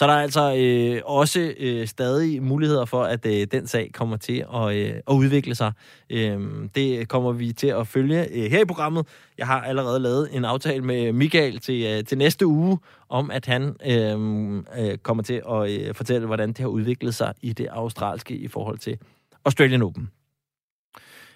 Så der er altså øh, også øh, stadig muligheder for, at øh, den sag kommer til at, øh, at udvikle sig. Øh, det kommer vi til at følge øh, her i programmet. Jeg har allerede lavet en aftale med Michael til, øh, til næste uge, om at han øh, øh, kommer til at øh, fortælle, hvordan det har udviklet sig i det australske i forhold til Australian Open.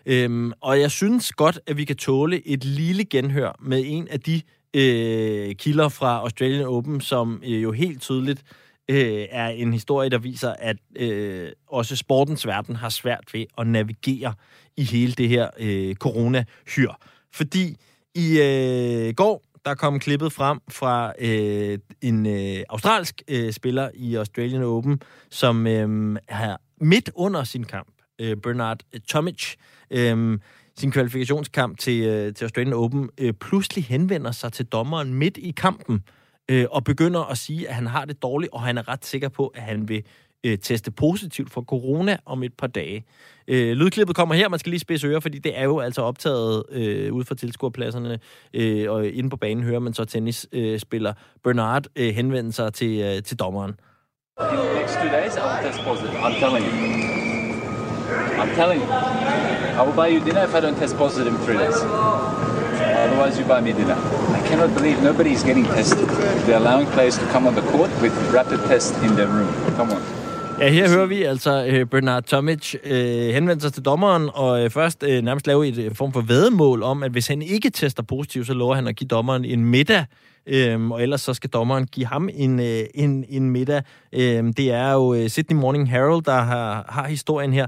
Øhm, og jeg synes godt, at vi kan tåle et lille genhør med en af de øh, kilder fra Australian Open, som øh, jo helt tydeligt øh, er en historie, der viser, at øh, også sportens verden har svært ved at navigere i hele det her øh, corona-hyr. Fordi i øh, går, der kom klippet frem fra øh, en øh, australsk øh, spiller i Australian Open, som øh, har midt under sin kamp, øh, Bernard Tomic, øh, sin kvalifikationskamp til, øh, til Australian Open, øh, pludselig henvender sig til dommeren midt i kampen, øh, og begynder at sige, at han har det dårligt, og han er ret sikker på, at han vil øh, teste positivt for corona om et par dage. Øh, lydklippet kommer her, man skal lige spidse ører, fordi det er jo altså optaget øh, ud fra tilskuerpladserne, øh, og inde på banen hører man så tennisspiller øh, Bernard øh, henvende sig til, øh, til dommeren. Next two days, test positive. I'm telling you. I'm telling you. I will buy you dinner if I don't test positive in three days. Otherwise, you buy me dinner. I cannot believe nobody is getting tested. They're allowing players to come on the court with rapid tests in their room. Come on. Ja, her hører vi altså øh, Bernard Tomic øh, henvende sig til dommeren, og øh, først øh, nærmest lave et øh, form for vedemål om, at hvis han ikke tester positivt, så lover han at give dommeren en middag, Øhm, og ellers så skal dommeren give ham en, øh, en, en middag. Øhm, det er jo øh, Sydney Morning Herald, der har, har historien her.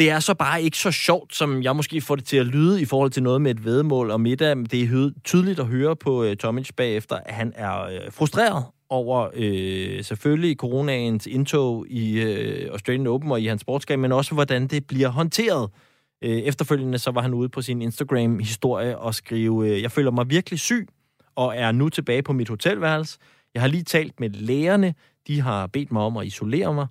Det er så bare ikke så sjovt, som jeg måske får det til at lyde i forhold til noget med et vedmål og middag. Det er tydeligt at høre på øh, Tomic bagefter, at han er øh, frustreret over øh, selvfølgelig coronaens indtog i øh, Australian Open og i hans sportskab, men også hvordan det bliver håndteret. Øh, efterfølgende så var han ude på sin Instagram-historie og skrive, øh, jeg føler mig virkelig syg og er nu tilbage på mit hotelværelse. Jeg har lige talt med lægerne. De har bedt mig om at isolere mig.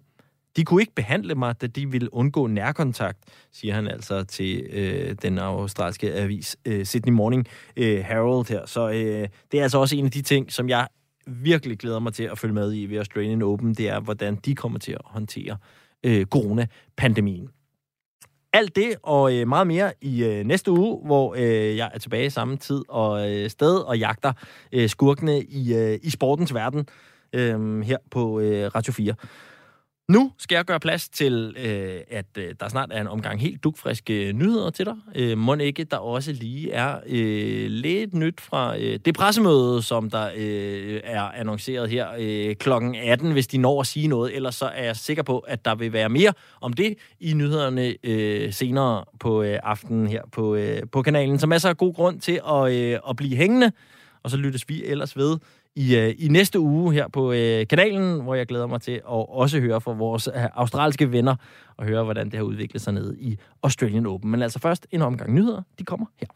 De kunne ikke behandle mig, da de ville undgå nærkontakt, siger han altså til øh, den australske avis øh, Sydney Morning øh, Herald her. Så øh, det er altså også en af de ting, som jeg virkelig glæder mig til at følge med i ved Australian Open, det er, hvordan de kommer til at håndtere øh, coronapandemien. Alt det og øh, meget mere i øh, næste uge, hvor øh, jeg er tilbage samme tid og øh, sted og jagter øh, skurkene i, øh, i sportens verden øh, her på øh, Radio 4. Nu skal jeg gøre plads til, øh, at øh, der snart er en omgang helt dugfriske øh, nyheder til dig. Øh, må ikke, der også lige er øh, lidt nyt fra øh, det pressemøde, som der øh, er annonceret her øh, klokken 18, hvis de når at sige noget. Ellers så er jeg sikker på, at der vil være mere om det i nyhederne øh, senere på øh, aftenen her på, øh, på kanalen. Så masser af god grund til at, øh, at blive hængende, og så lyttes vi ellers ved i, øh, i næste uge her på øh, kanalen, hvor jeg glæder mig til at også høre fra vores øh, australske venner og høre, hvordan det har udviklet sig ned i Australian Open. Men altså først en omgang nyheder. De kommer her.